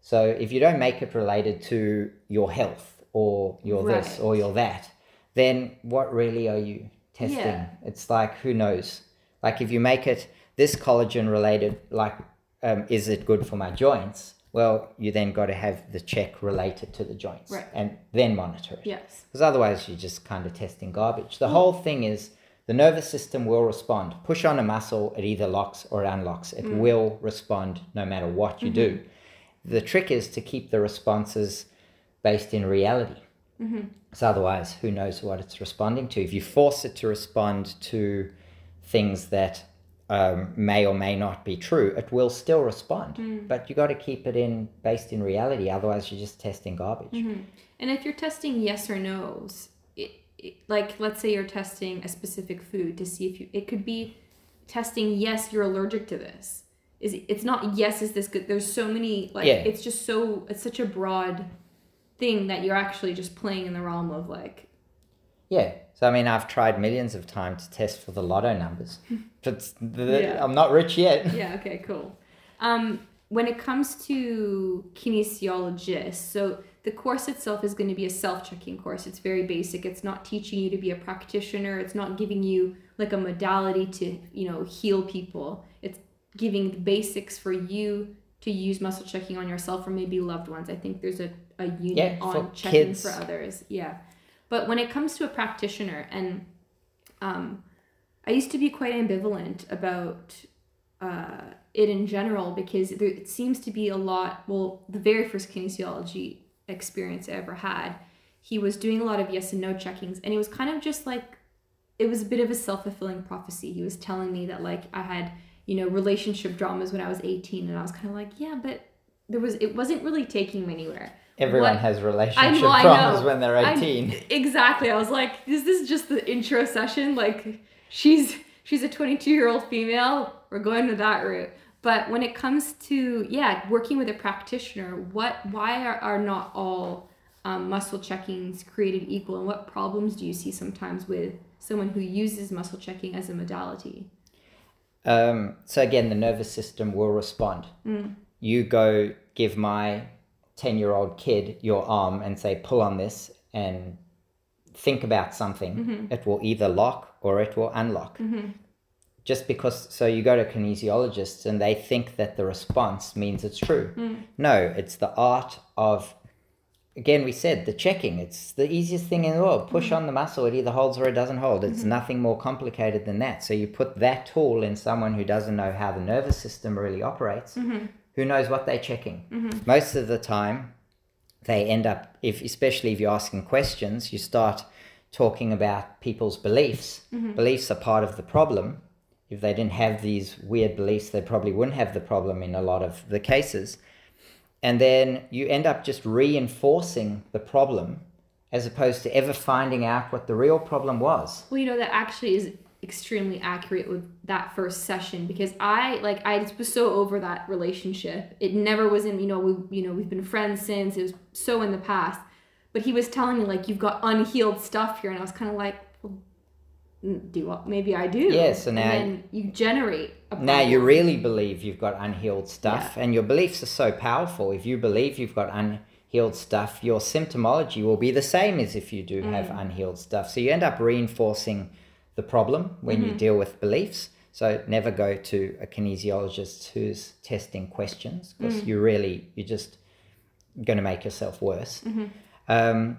So if you don't make it related to your health or your this or your that, then what really are you testing? Yeah. It's like who knows? Like if you make it this collagen related, like um, is it good for my joints? Well, you then got to have the check related to the joints Right. and then monitor it yes because otherwise you're just kind of testing garbage. The whole thing is the nervous system will respond. Push on a muscle, it either locks or unlocks. It will respond no matter what you do. The trick is to keep the responses based in reality. So otherwise, who knows what it's responding to? If you force it to respond to things that um, may or may not be true, it will still respond. Mm. But you got to keep it in based in reality. Otherwise, you're just testing garbage. Mhm. And if you're testing yes or no's, it, it, like let's say you're testing a specific food to see if you, it could be testing yes you're allergic to this. Is it's not yes is this good? There's so many like Yeah. it's just so it's such a broad thing that you're actually just playing in the realm of like Yeah. So I mean, I've tried millions of times to test for the lotto numbers, but the, Yeah. I'm not rich yet. yeah okay cool um when it comes to kinesiologists so the course itself is going to be a self-checking course it's very basic it's not teaching you to be a practitioner it's not giving you like a modality to you know heal people it's giving the basics for you to use muscle checking on yourself or maybe loved ones i think there's a, a unit Yeah, on checking kids. for others yeah but when it comes to a practitioner and um, i used to be quite ambivalent about uh, it in general because there, it seems to be a lot. Well, the very first kinesiology experience I ever had, he was doing a lot of yes and no checkings, and it was kind of just like it was a bit of a self fulfilling prophecy. He was telling me that like I had you know relationship dramas when I was eighteen, and I was kind of like yeah, but there was it wasn't really taking me anywhere. Everyone What- has relationship I know. when they're I- 18. exactly. I was like, is this just the intro session? Like, she's she's a 22 year old female. We're going to that route. But when it comes to yeah, working with a practitioner, what why are, are not all um, muscle checkings created equal, and what problems do you see sometimes with someone who uses muscle checking as a modality? Um, so again, the nervous system will respond. Mm. You go give my 10 year old kid your arm and say, pull on this and think about something. Mm-hmm. It will either lock or it will unlock. Mhm. Just because, so you go to kinesiologists and they think that the response means it's true. Mm. No, it's the art of, again, we said the checking. It's the easiest thing in the world. Mm-hmm. Push on the muscle, it either holds or it doesn't hold. It's nothing more complicated than that. So you put that tool in someone who doesn't know how the nervous system really operates, Mm-hmm. who knows what they're checking. Most of the time, they end up, if especially if you're asking questions, you start talking about people's beliefs. Beliefs are part of the problem. If they didn't have these weird beliefs, they probably wouldn't have the problem in a lot of the cases. And then you end up just reinforcing the problem as opposed to ever finding out what the real problem was. Well, you know, that actually is extremely accurate with that first session because I like I was so over that relationship. It never was in, you know, we you know, we've been friends since. It was so in the past. But he was telling me like you've got unhealed stuff here and I was kind of like do what maybe I do. Yes, so and now- then you generate a Now you really believe you've got unhealed stuff, and your beliefs are so powerful. If you believe you've got unhealed stuff, your symptomology will be the same as if you do have Mm. unhealed stuff. So you end up reinforcing the problem when Mm-hmm. you deal with beliefs. So never go to a kinesiologist who's testing questions because Mm. you really you're just going to make yourself worse. Mm-hmm. Um,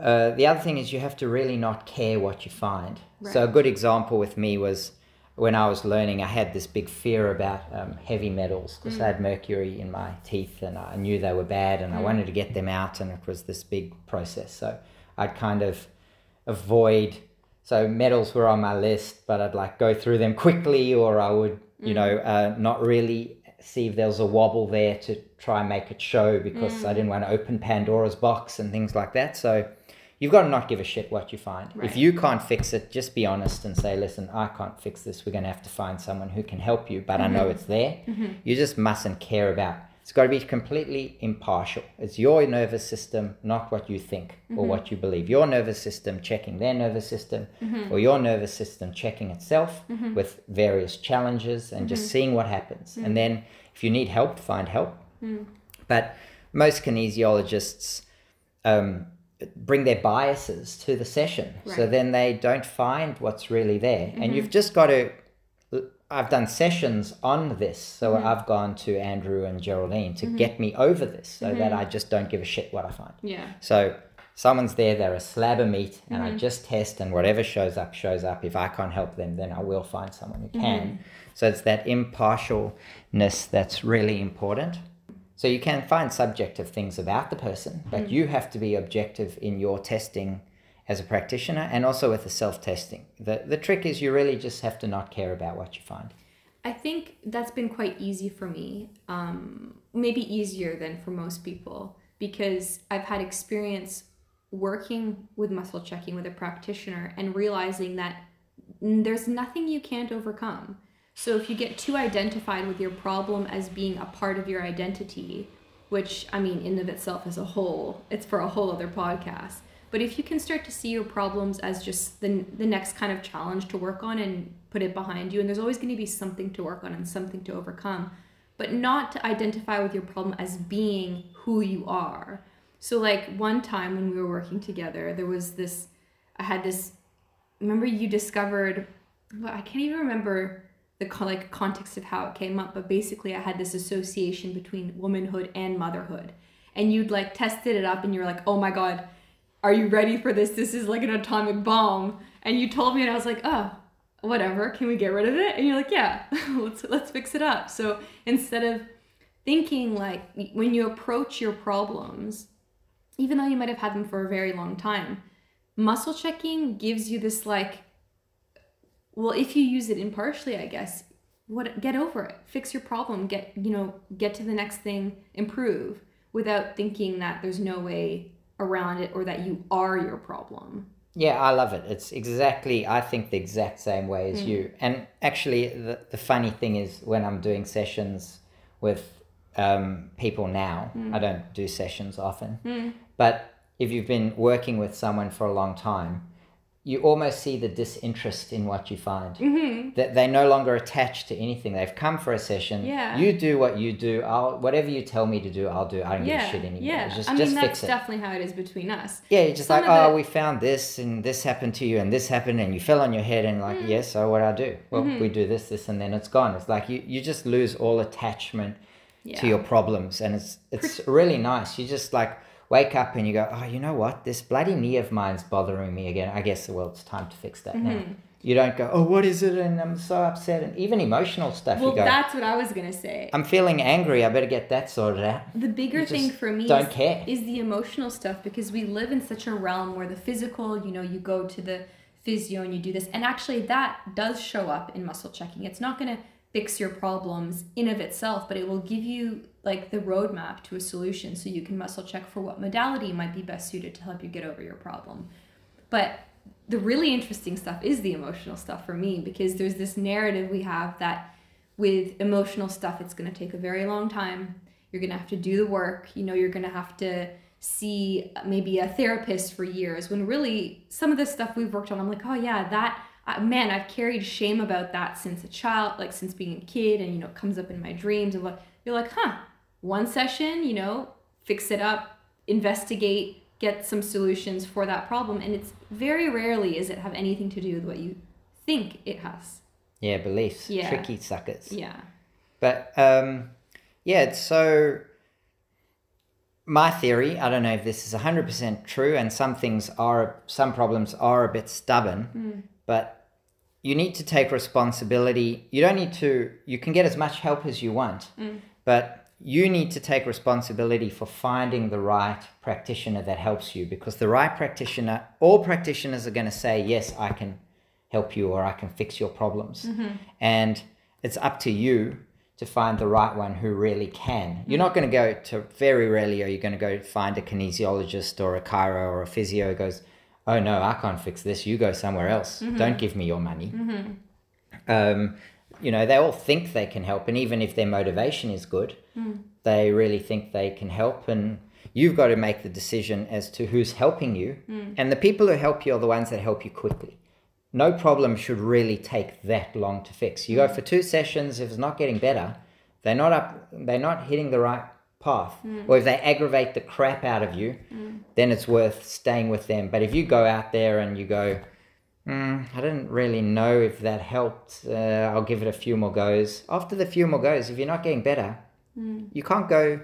uh, the other thing is you have to really not care what you find. So a good example with me was when I was learning, I had this big fear about um, heavy metals because I had mercury in my teeth and I knew they were bad and I wanted to get them out and it was this big process. So I'd kind of avoid. So metals were on my list, but I'd like go through them quickly, or I would, you know, uh, not really see if there was a wobble there to try and make it show because I didn't want to open Pandora's box and things like that. So you've got to not give a shit what you find. Right. If you can't fix it, just be honest and say, listen, I can't fix this. We're going to have to find someone who can help you, but I know mm-hmm. it's there. Mm-hmm. You just mustn't care about. It's got to be completely impartial. It's your nervous system, not what you think or mm-hmm. what you believe. Your nervous system checking their nervous system, or your nervous system checking itself with various challenges and just seeing what happens. And then if you need help, find help. Mm. But most kinesiologists um, bring their biases to the session. So then they don't find what's really there. And mm-hmm. you've just got to. I've done sessions on this. So mm-hmm. I've gone to Andrew and Geraldine to mm-hmm. get me over this so that I just don't give a shit what I find. Yeah. So someone's there, they're a slab of meat, and I just test, and whatever shows up, shows up. If I can't help them, then I will find someone who can. So it's that impartialness that's really important. So you can find subjective things about the person, but you have to be objective in your testing as a practitioner and also with the self testing. The, the trick is you really just have to not care about what you find. I think that's been quite easy for me, um, maybe easier than for most people, because I've had experience working with muscle checking with a practitioner and realizing that there's nothing you can't overcome. So if you get too identified with your problem as being a part of your identity, which I mean, in of itself as a whole, it's for a whole other podcast. But if you can start to see your problems as just the, the next kind of challenge to work on and put it behind you, and there's always going to be something to work on and something to overcome, but not to identify with your problem as being who you are. So, like one time when we were working together, there was this, I had this, remember you discovered, well, I can't even remember the like context of how it came up, but basically I had this association between womanhood and motherhood. And you'd like tested it up and you were like, oh my God, are you ready for this? This is like an atomic bomb. And you told me and I was like, oh, whatever, can we get rid of it? And you're like, yeah, let's let's fix it up. So instead of thinking like when you approach your problems, even though you might have had them for a very long time, muscle checking gives you this like well, if you use it impartially, I guess, what get over it. Fix your problem, get, you know, get to the next thing, improve without thinking that there's no way around it or that you are your problem. Yeah, I love it. It's exactly, I think, the exact same way as mm. you. And actually, the, the funny thing is when I'm doing sessions with um, people now, mm. I don't do sessions often, mm. but if you've been working with someone for a long time, you almost see the disinterest in what you find. Mm-hmm. That they're no longer attached to anything. They've come for a session. Yeah. You do what you do. I'll whatever you tell me to do. I'll do. I don't yeah. give a shit anymore. Yeah. Just, I mean, just that's definitely how it is between us. Yeah. You're just Some like, oh, it... we found this and this happened to you and this happened and you fell on your head and like, mm. yes. so what I do? Well, mm-hmm. we do this, this, and then it's gone. It's like you, you just lose all attachment yeah. to your problems, and it's it's really nice. You just like wake up and you go, oh, you know what? This bloody knee of mine's bothering me again. I guess, well, it's time to fix that mm-hmm. now. You don't go, oh, what is it? And I'm so upset. And even emotional stuff. Well, you go, that's what I was going to say. I'm feeling angry. I better get that sorted out. The bigger thing for me don't is, care. is the emotional stuff because we live in such a realm where the physical, you know, you go to the physio and you do this. And actually, that does show up in muscle checking. It's not going to fix your problems in of itself, but it will give you like the roadmap to a solution so you can muscle check for what modality might be best suited to help you get over your problem. But the really interesting stuff is the emotional stuff for me because there's this narrative we have that with emotional stuff it's going to take a very long time. You're going to have to do the work, you know, you're going to have to see maybe a therapist for years when really some of the stuff we've worked on I'm like, "Oh yeah, that uh, man, I've carried shame about that since a child, like since being a kid, and you know, it comes up in my dreams. And what you're like, huh, one session, you know, fix it up, investigate, get some solutions for that problem. And it's very rarely is it have anything to do with what you think it has. Yeah, beliefs. Yeah. Tricky suckers. Yeah. But um, yeah, it's so my theory, I don't know if this is 100% true, and some things are, some problems are a bit stubborn, mm. but you need to take responsibility. You don't need to, you can get as much help as you want, mm. but you need to take responsibility for finding the right practitioner that helps you because the right practitioner, all practitioners are going to say, Yes, I can help you or I can fix your problems. Mm-hmm. And it's up to you to find the right one who really can. You're not going to go to, very rarely are you going to go find a kinesiologist or a chiro or a physio who goes, Oh no, I can't fix this. You go somewhere else. Mm-hmm. Don't give me your money. Mm-hmm. Um, you know, they all think they can help, and even if their motivation is good, mm. they really think they can help. And you've got to make the decision as to who's helping you, mm. and the people who help you are the ones that help you quickly. No problem should really take that long to fix. You mm. go for two sessions. If it's not getting better, they're not up. They're not hitting the right path. Mm. Or if they aggravate the crap out of you, mm. then it's worth staying with them. But if you go out there and you go, Mm, I didn't really know if that helped. Uh, I'll give it a few more goes. After the few more goes, if you're not getting better, mm. you can't go,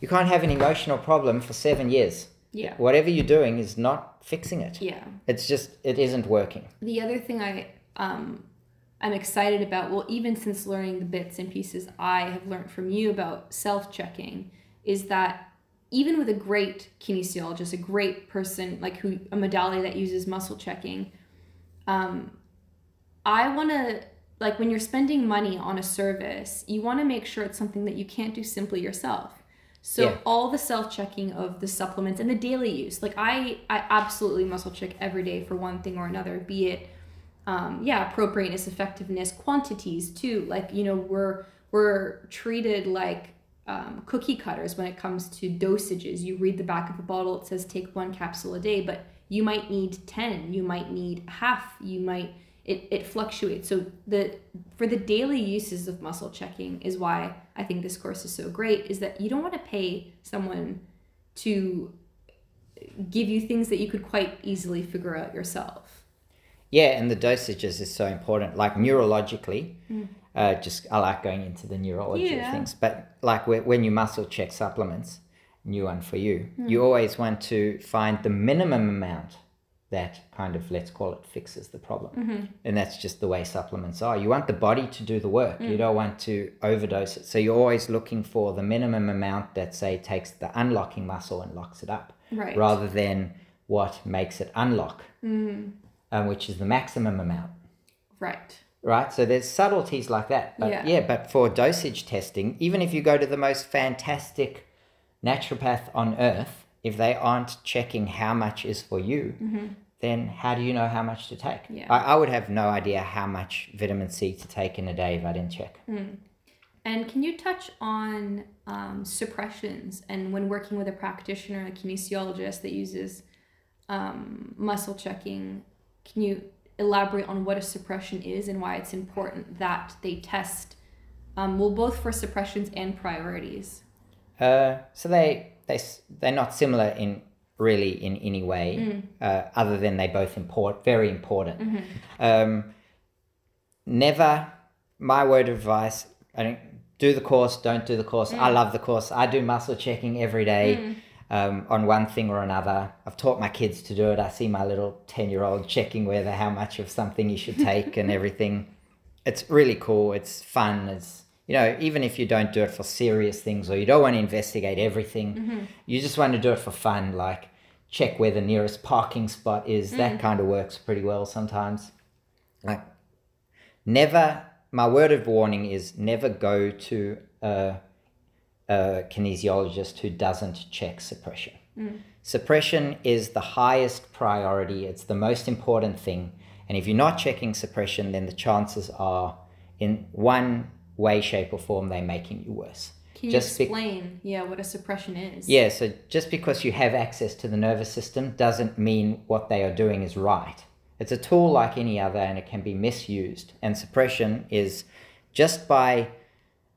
you can't have an emotional problem for seven years. Yeah. Whatever you're doing is not fixing it. Yeah. It's just, it isn't working. The other thing I, um, I'm excited about, well, even since learning the bits and pieces I have learned from you about self checking, is that even with a great kinesiologist, a great person like who a modality that uses muscle checking, um, I want to like when you're spending money on a service, you want to make sure it's something that you can't do simply yourself. So Yeah. all the self-checking of the supplements and the daily use, like I, I absolutely muscle check every day for one thing or another, be it, um, yeah, appropriateness, effectiveness, quantities too. Like you know, we're we're treated like um, cookie cutters when it comes to dosages. You read the back of a bottle; it says take one capsule a day, but you might need ten. You might need half. You might it, it fluctuates. So the for the daily uses of muscle checking is why I think this course is so great. Is that you don't want to pay someone to give you things that you could quite easily figure out yourself. Yeah, and the dosages is so important. Like neurologically, uh, just I like going into the neurology Yeah. of things. But like when you muscle check supplements, new one for you, you always want to find the minimum amount that kind of let's call it fixes the problem. And that's just the way supplements are. You want the body to do the work. You don't want to overdose it. So you're always looking for the minimum amount that say takes the unlocking muscle and locks it up Right. rather than what makes it unlock, Mm-hmm. um, which is the maximum amount, Right. right? So there's subtleties like that. But Yeah. yeah. but for dosage testing, even if you go to the most fantastic naturopath on earth, if they aren't checking how much is for you, then how do you know how much to take? Yeah. I, I would have no idea how much vitamin C to take in a day if I didn't check. And can you touch on um, suppressions and when working with a practitioner, a kinesiologist that uses um, muscle checking, can you elaborate on what a suppression is and why it's important that they test, um, well, both for suppressions and priorities? Uh, so they they they're not similar in really in any way, uh, other than they both import very important. Um, never, my word of advice. I don't do the course. Don't do the course. I love the course. I do muscle checking every day. Um, on one thing or another, I've taught my kids to do it. I see my little ten-year-old checking whether how much of something you should take and everything. It's really cool. It's fun. It's you know, even if you don't do it for serious things or you don't want to investigate everything, mm-hmm. you just want to do it for fun, like check where the nearest parking spot is. That mm. kind of works pretty well sometimes. Like, never, my word of warning is never go to a, a kinesiologist who doesn't check suppression. Mm. Suppression is the highest priority, it's the most important thing. And if you're not checking suppression, then the chances are, in one way, shape, or form, they're making you worse. Can you Just be- explain, yeah, what a suppression is? Yeah, so just because you have access to the nervous system doesn't mean what they are doing is right. It's a tool like any other and it can be misused. And suppression is just by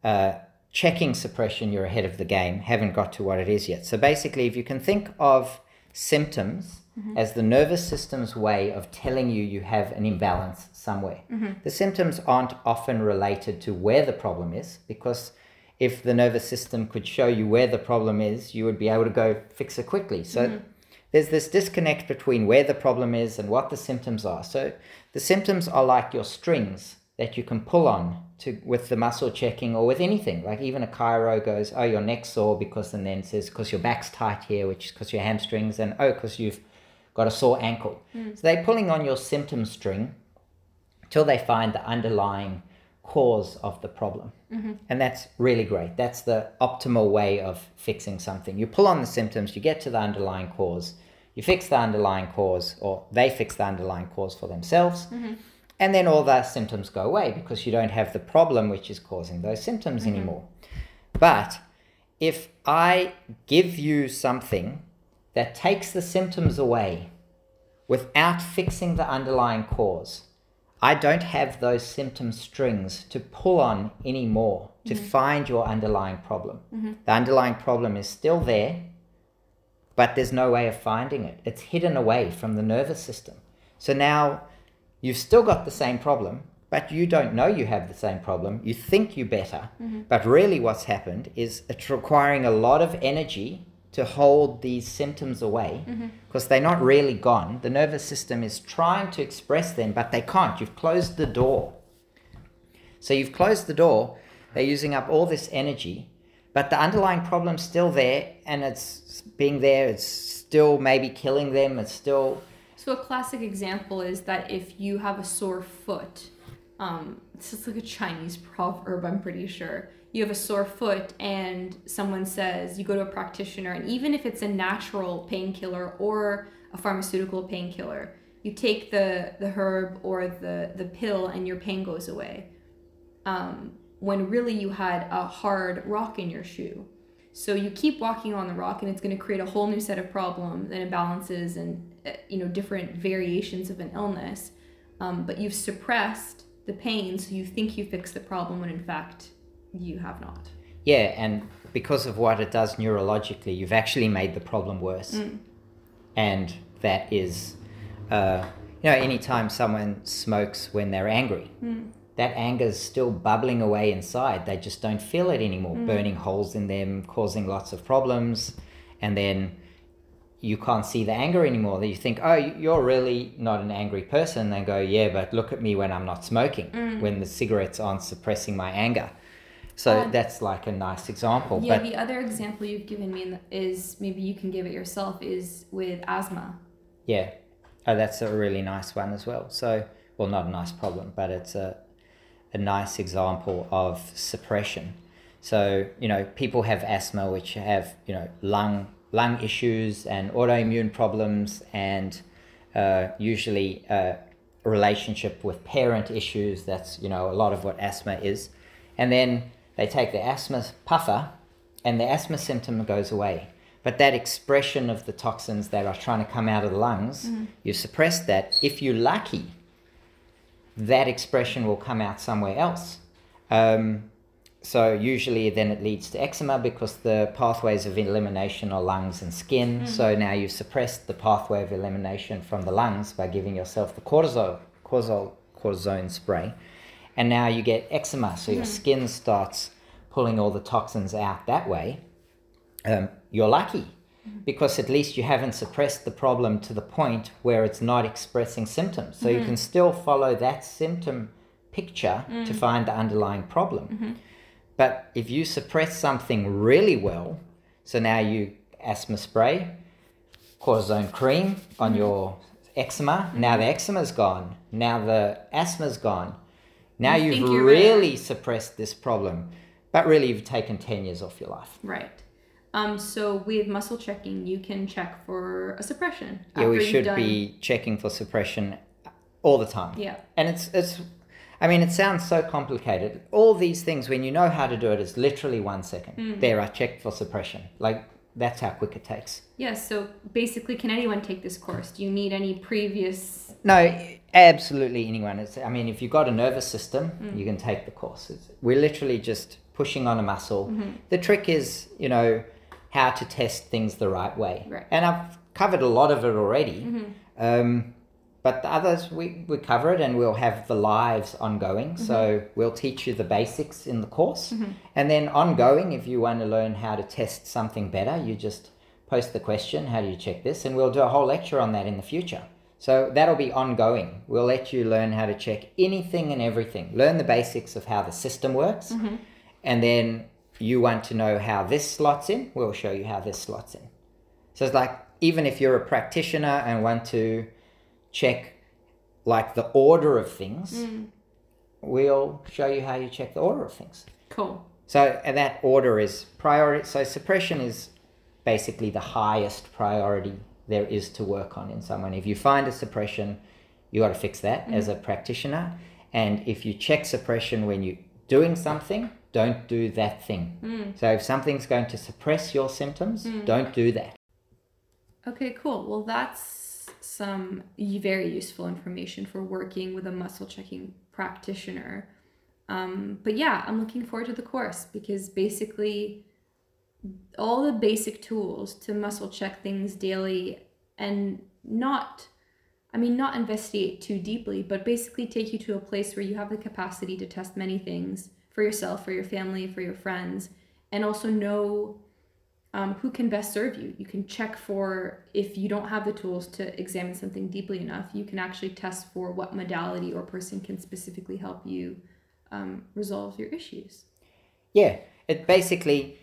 uh, checking suppression, you're ahead of the game, haven't got to what it is yet. So basically, if you can think of symptoms Mm-hmm. as the nervous system's way of telling you you have an imbalance somewhere, mm-hmm. the symptoms aren't often related to where the problem is because if the nervous system could show you where the problem is, you would be able to go fix it quickly. So mm-hmm. there's this disconnect between where the problem is and what the symptoms are. So the symptoms are like your strings that you can pull on to with the muscle checking or with anything. Like even a chiro goes, oh, your neck's sore because, and then says because your back's tight here, which is because your hamstrings, and oh, because you've got a sore ankle. Hmm. So they're pulling on your symptom string till they find the underlying cause of the problem. Mm-hmm. And that's really great. That's the optimal way of fixing something. You pull on the symptoms, you get to the underlying cause, you fix the underlying cause, or they fix the underlying cause for themselves, mm-hmm. and then all the symptoms go away because you don't have the problem which is causing those symptoms mm-hmm. anymore. But if I give you something that takes the symptoms away without fixing the underlying cause, I don't have those symptom strings to pull on anymore to mm-hmm. find your underlying problem. Mm-hmm. The underlying problem is still there, but there's no way of finding it. It's hidden away from the nervous system. So now you've still got the same problem, but you don't know you have the same problem. You think you're better, mm-hmm. but really what's happened is it's requiring a lot of energy to hold these symptoms away because they're not really gone. The nervous system is trying to express them, but they can't. You've closed the door. So you've closed the door, they're using up all this energy, but the underlying problem's still there and it's being there it's still maybe killing them it's still So a classic example is that if you have a sore foot, um, this is like a Chinese proverb, I'm pretty sure. You have a sore foot, and someone says you go to a practitioner, and even if it's a natural painkiller or a pharmaceutical painkiller, you take the the herb or the the pill, and your pain goes away. Um, when really you had a hard rock in your shoe. So you keep walking on the rock, and it's going to create a whole new set of problems and imbalances, and uh, you know different variations of an illness. Um, but you've suppressed the pain, so you think you fixed the problem when in fact you have not. yeah and because of what it does neurologically you've actually made the problem worse. Mm. And that is uh, you know anytime someone smokes when they're angry mm. that anger is still bubbling away inside. They just don't feel it anymore mm. burning holes in them causing lots of problems. And then you can't see the anger anymore. You think oh you're really not an angry person. They go yeah but look at me when i'm not smoking when the cigarettes aren't suppressing my anger so Um, that's like a nice example Yeah, but the other example you've given me is maybe you can give it yourself is with asthma. Yeah. Oh, that's a really nice one as well. So, well, not a nice problem, but it's a, a nice example of suppression. So, you know, people have asthma, which have, you know, lung, lung issues and autoimmune problems, and uh, usually uh, a relationship with parent issues. That's, you know, a lot of what asthma is. And then they take the asthma puffer, and the asthma symptom goes away. But that expression of the toxins that are trying to come out of the lungs, you suppress that. If you're lucky, that expression will come out somewhere else. Um, so usually then it leads to eczema because the pathways of elimination are lungs and skin. So now you've suppressed the pathway of elimination from the lungs by giving yourself the cortisol, cortisol, cortisone spray. And now you get eczema. So your mm-hmm. skin starts pulling all the toxins out that way. Um, you're lucky mm-hmm. because at least you haven't suppressed the problem to the point where it's not expressing symptoms. So you mm-hmm. can still follow that symptom picture to mm. find the underlying problem. But if you suppress something really well, so now you asthma spray, cortisone cream on your eczema, now the eczema's gone, now the asthma's gone. Now you you've you're really suppressed this problem, but really you've taken 10 years off your life. Right. Um, so with muscle checking, you can check for a suppression. Yeah, we should done- be checking for suppression all the time. Yeah. And it's it's I mean it sounds so complicated. All these things when you know how to do it is literally one second. Hmm. There I checked for suppression. Like that's how quick it takes. Yeah. So basically, can anyone take this course? Do you need any previous? No, absolutely anyone. It's, I mean, if you've got a nervous system, Hmm. you can take the course. It's, we're literally just pushing on a muscle. Mm-hmm. The trick is, you know, how to test things the right way. Right. And I've covered a lot of it already. Um, but the others, we, we cover it and we'll have the lives ongoing. So mm-hmm. we'll teach you the basics in the course. Mm-hmm. And then ongoing, if you want to learn how to test something better, you just post the question, how do you check this? And we'll do a whole lecture on that in the future. So that'll be ongoing. We'll let you learn how to check anything and everything. Learn the basics of how the system works. Mm-hmm. And then you want to know how this slots in, we'll show you how this slots in. So it's like even if you're a practitioner and want to check like the order of things, mm. we'll show you how you check the order of things. Cool. So and that order is priority. So suppression is basically the highest priority there is to work on in someone. If you find a suppression, you got to fix that mm. as a practitioner. And if you check suppression when you're doing something, don't do that thing. Mm. So if something's going to suppress your symptoms, don't do that. Okay, cool. Well, that's some very useful information for working with a muscle checking practitioner. Um, but yeah, I'm looking forward to the course because basically, all the basic tools to muscle check things daily and not, I mean, not investigate too deeply, but basically take you to a place where you have the capacity to test many things for yourself, for your family, for your friends, and also know um, who can best serve you. You can check for if you don't have the tools to examine something deeply enough, you can actually test for what modality or person can specifically help you um, resolve your issues. Yeah, it basically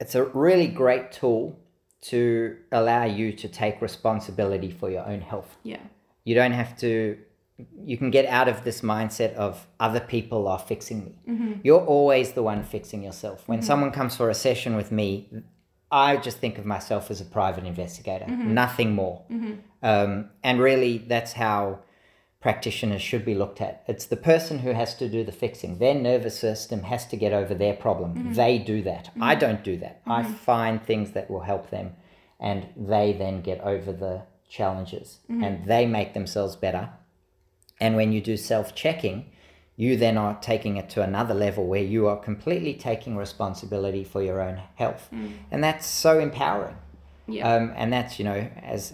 it's a really great tool to allow you to take responsibility for your own health. Yeah. You don't have to you can get out of this mindset of other people are fixing me. Mm-hmm. You're always the one fixing yourself. When someone comes for a session with me, I just think of myself as a private investigator, Mm-hmm. nothing more. Um, and really, that's how practitioners should be looked at. It's the person who has to do the fixing. Their nervous system has to get over their problem. Mm-hmm. They do that. I don't do that. I find things that will help them, and they then get over the challenges Mm-hmm. and they make themselves better. And when you do self checking, you then are taking it to another level where you are completely taking responsibility for your own health. And that's so empowering. Mm. Yeah. Um, and that's, you know, as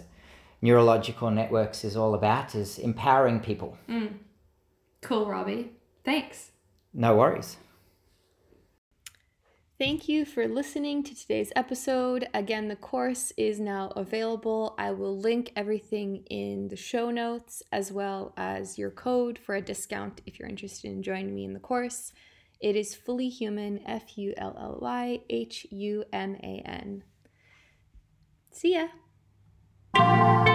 neurological networks is all about, is empowering people. cool, Robbie. Thanks. No worries. Thank you for listening to today's episode. Again, the course is now available. I will link everything in the show notes as well as your code for a discount if you're interested in joining me in the course. It is fully human, F U L L Y H U M A N. See ya.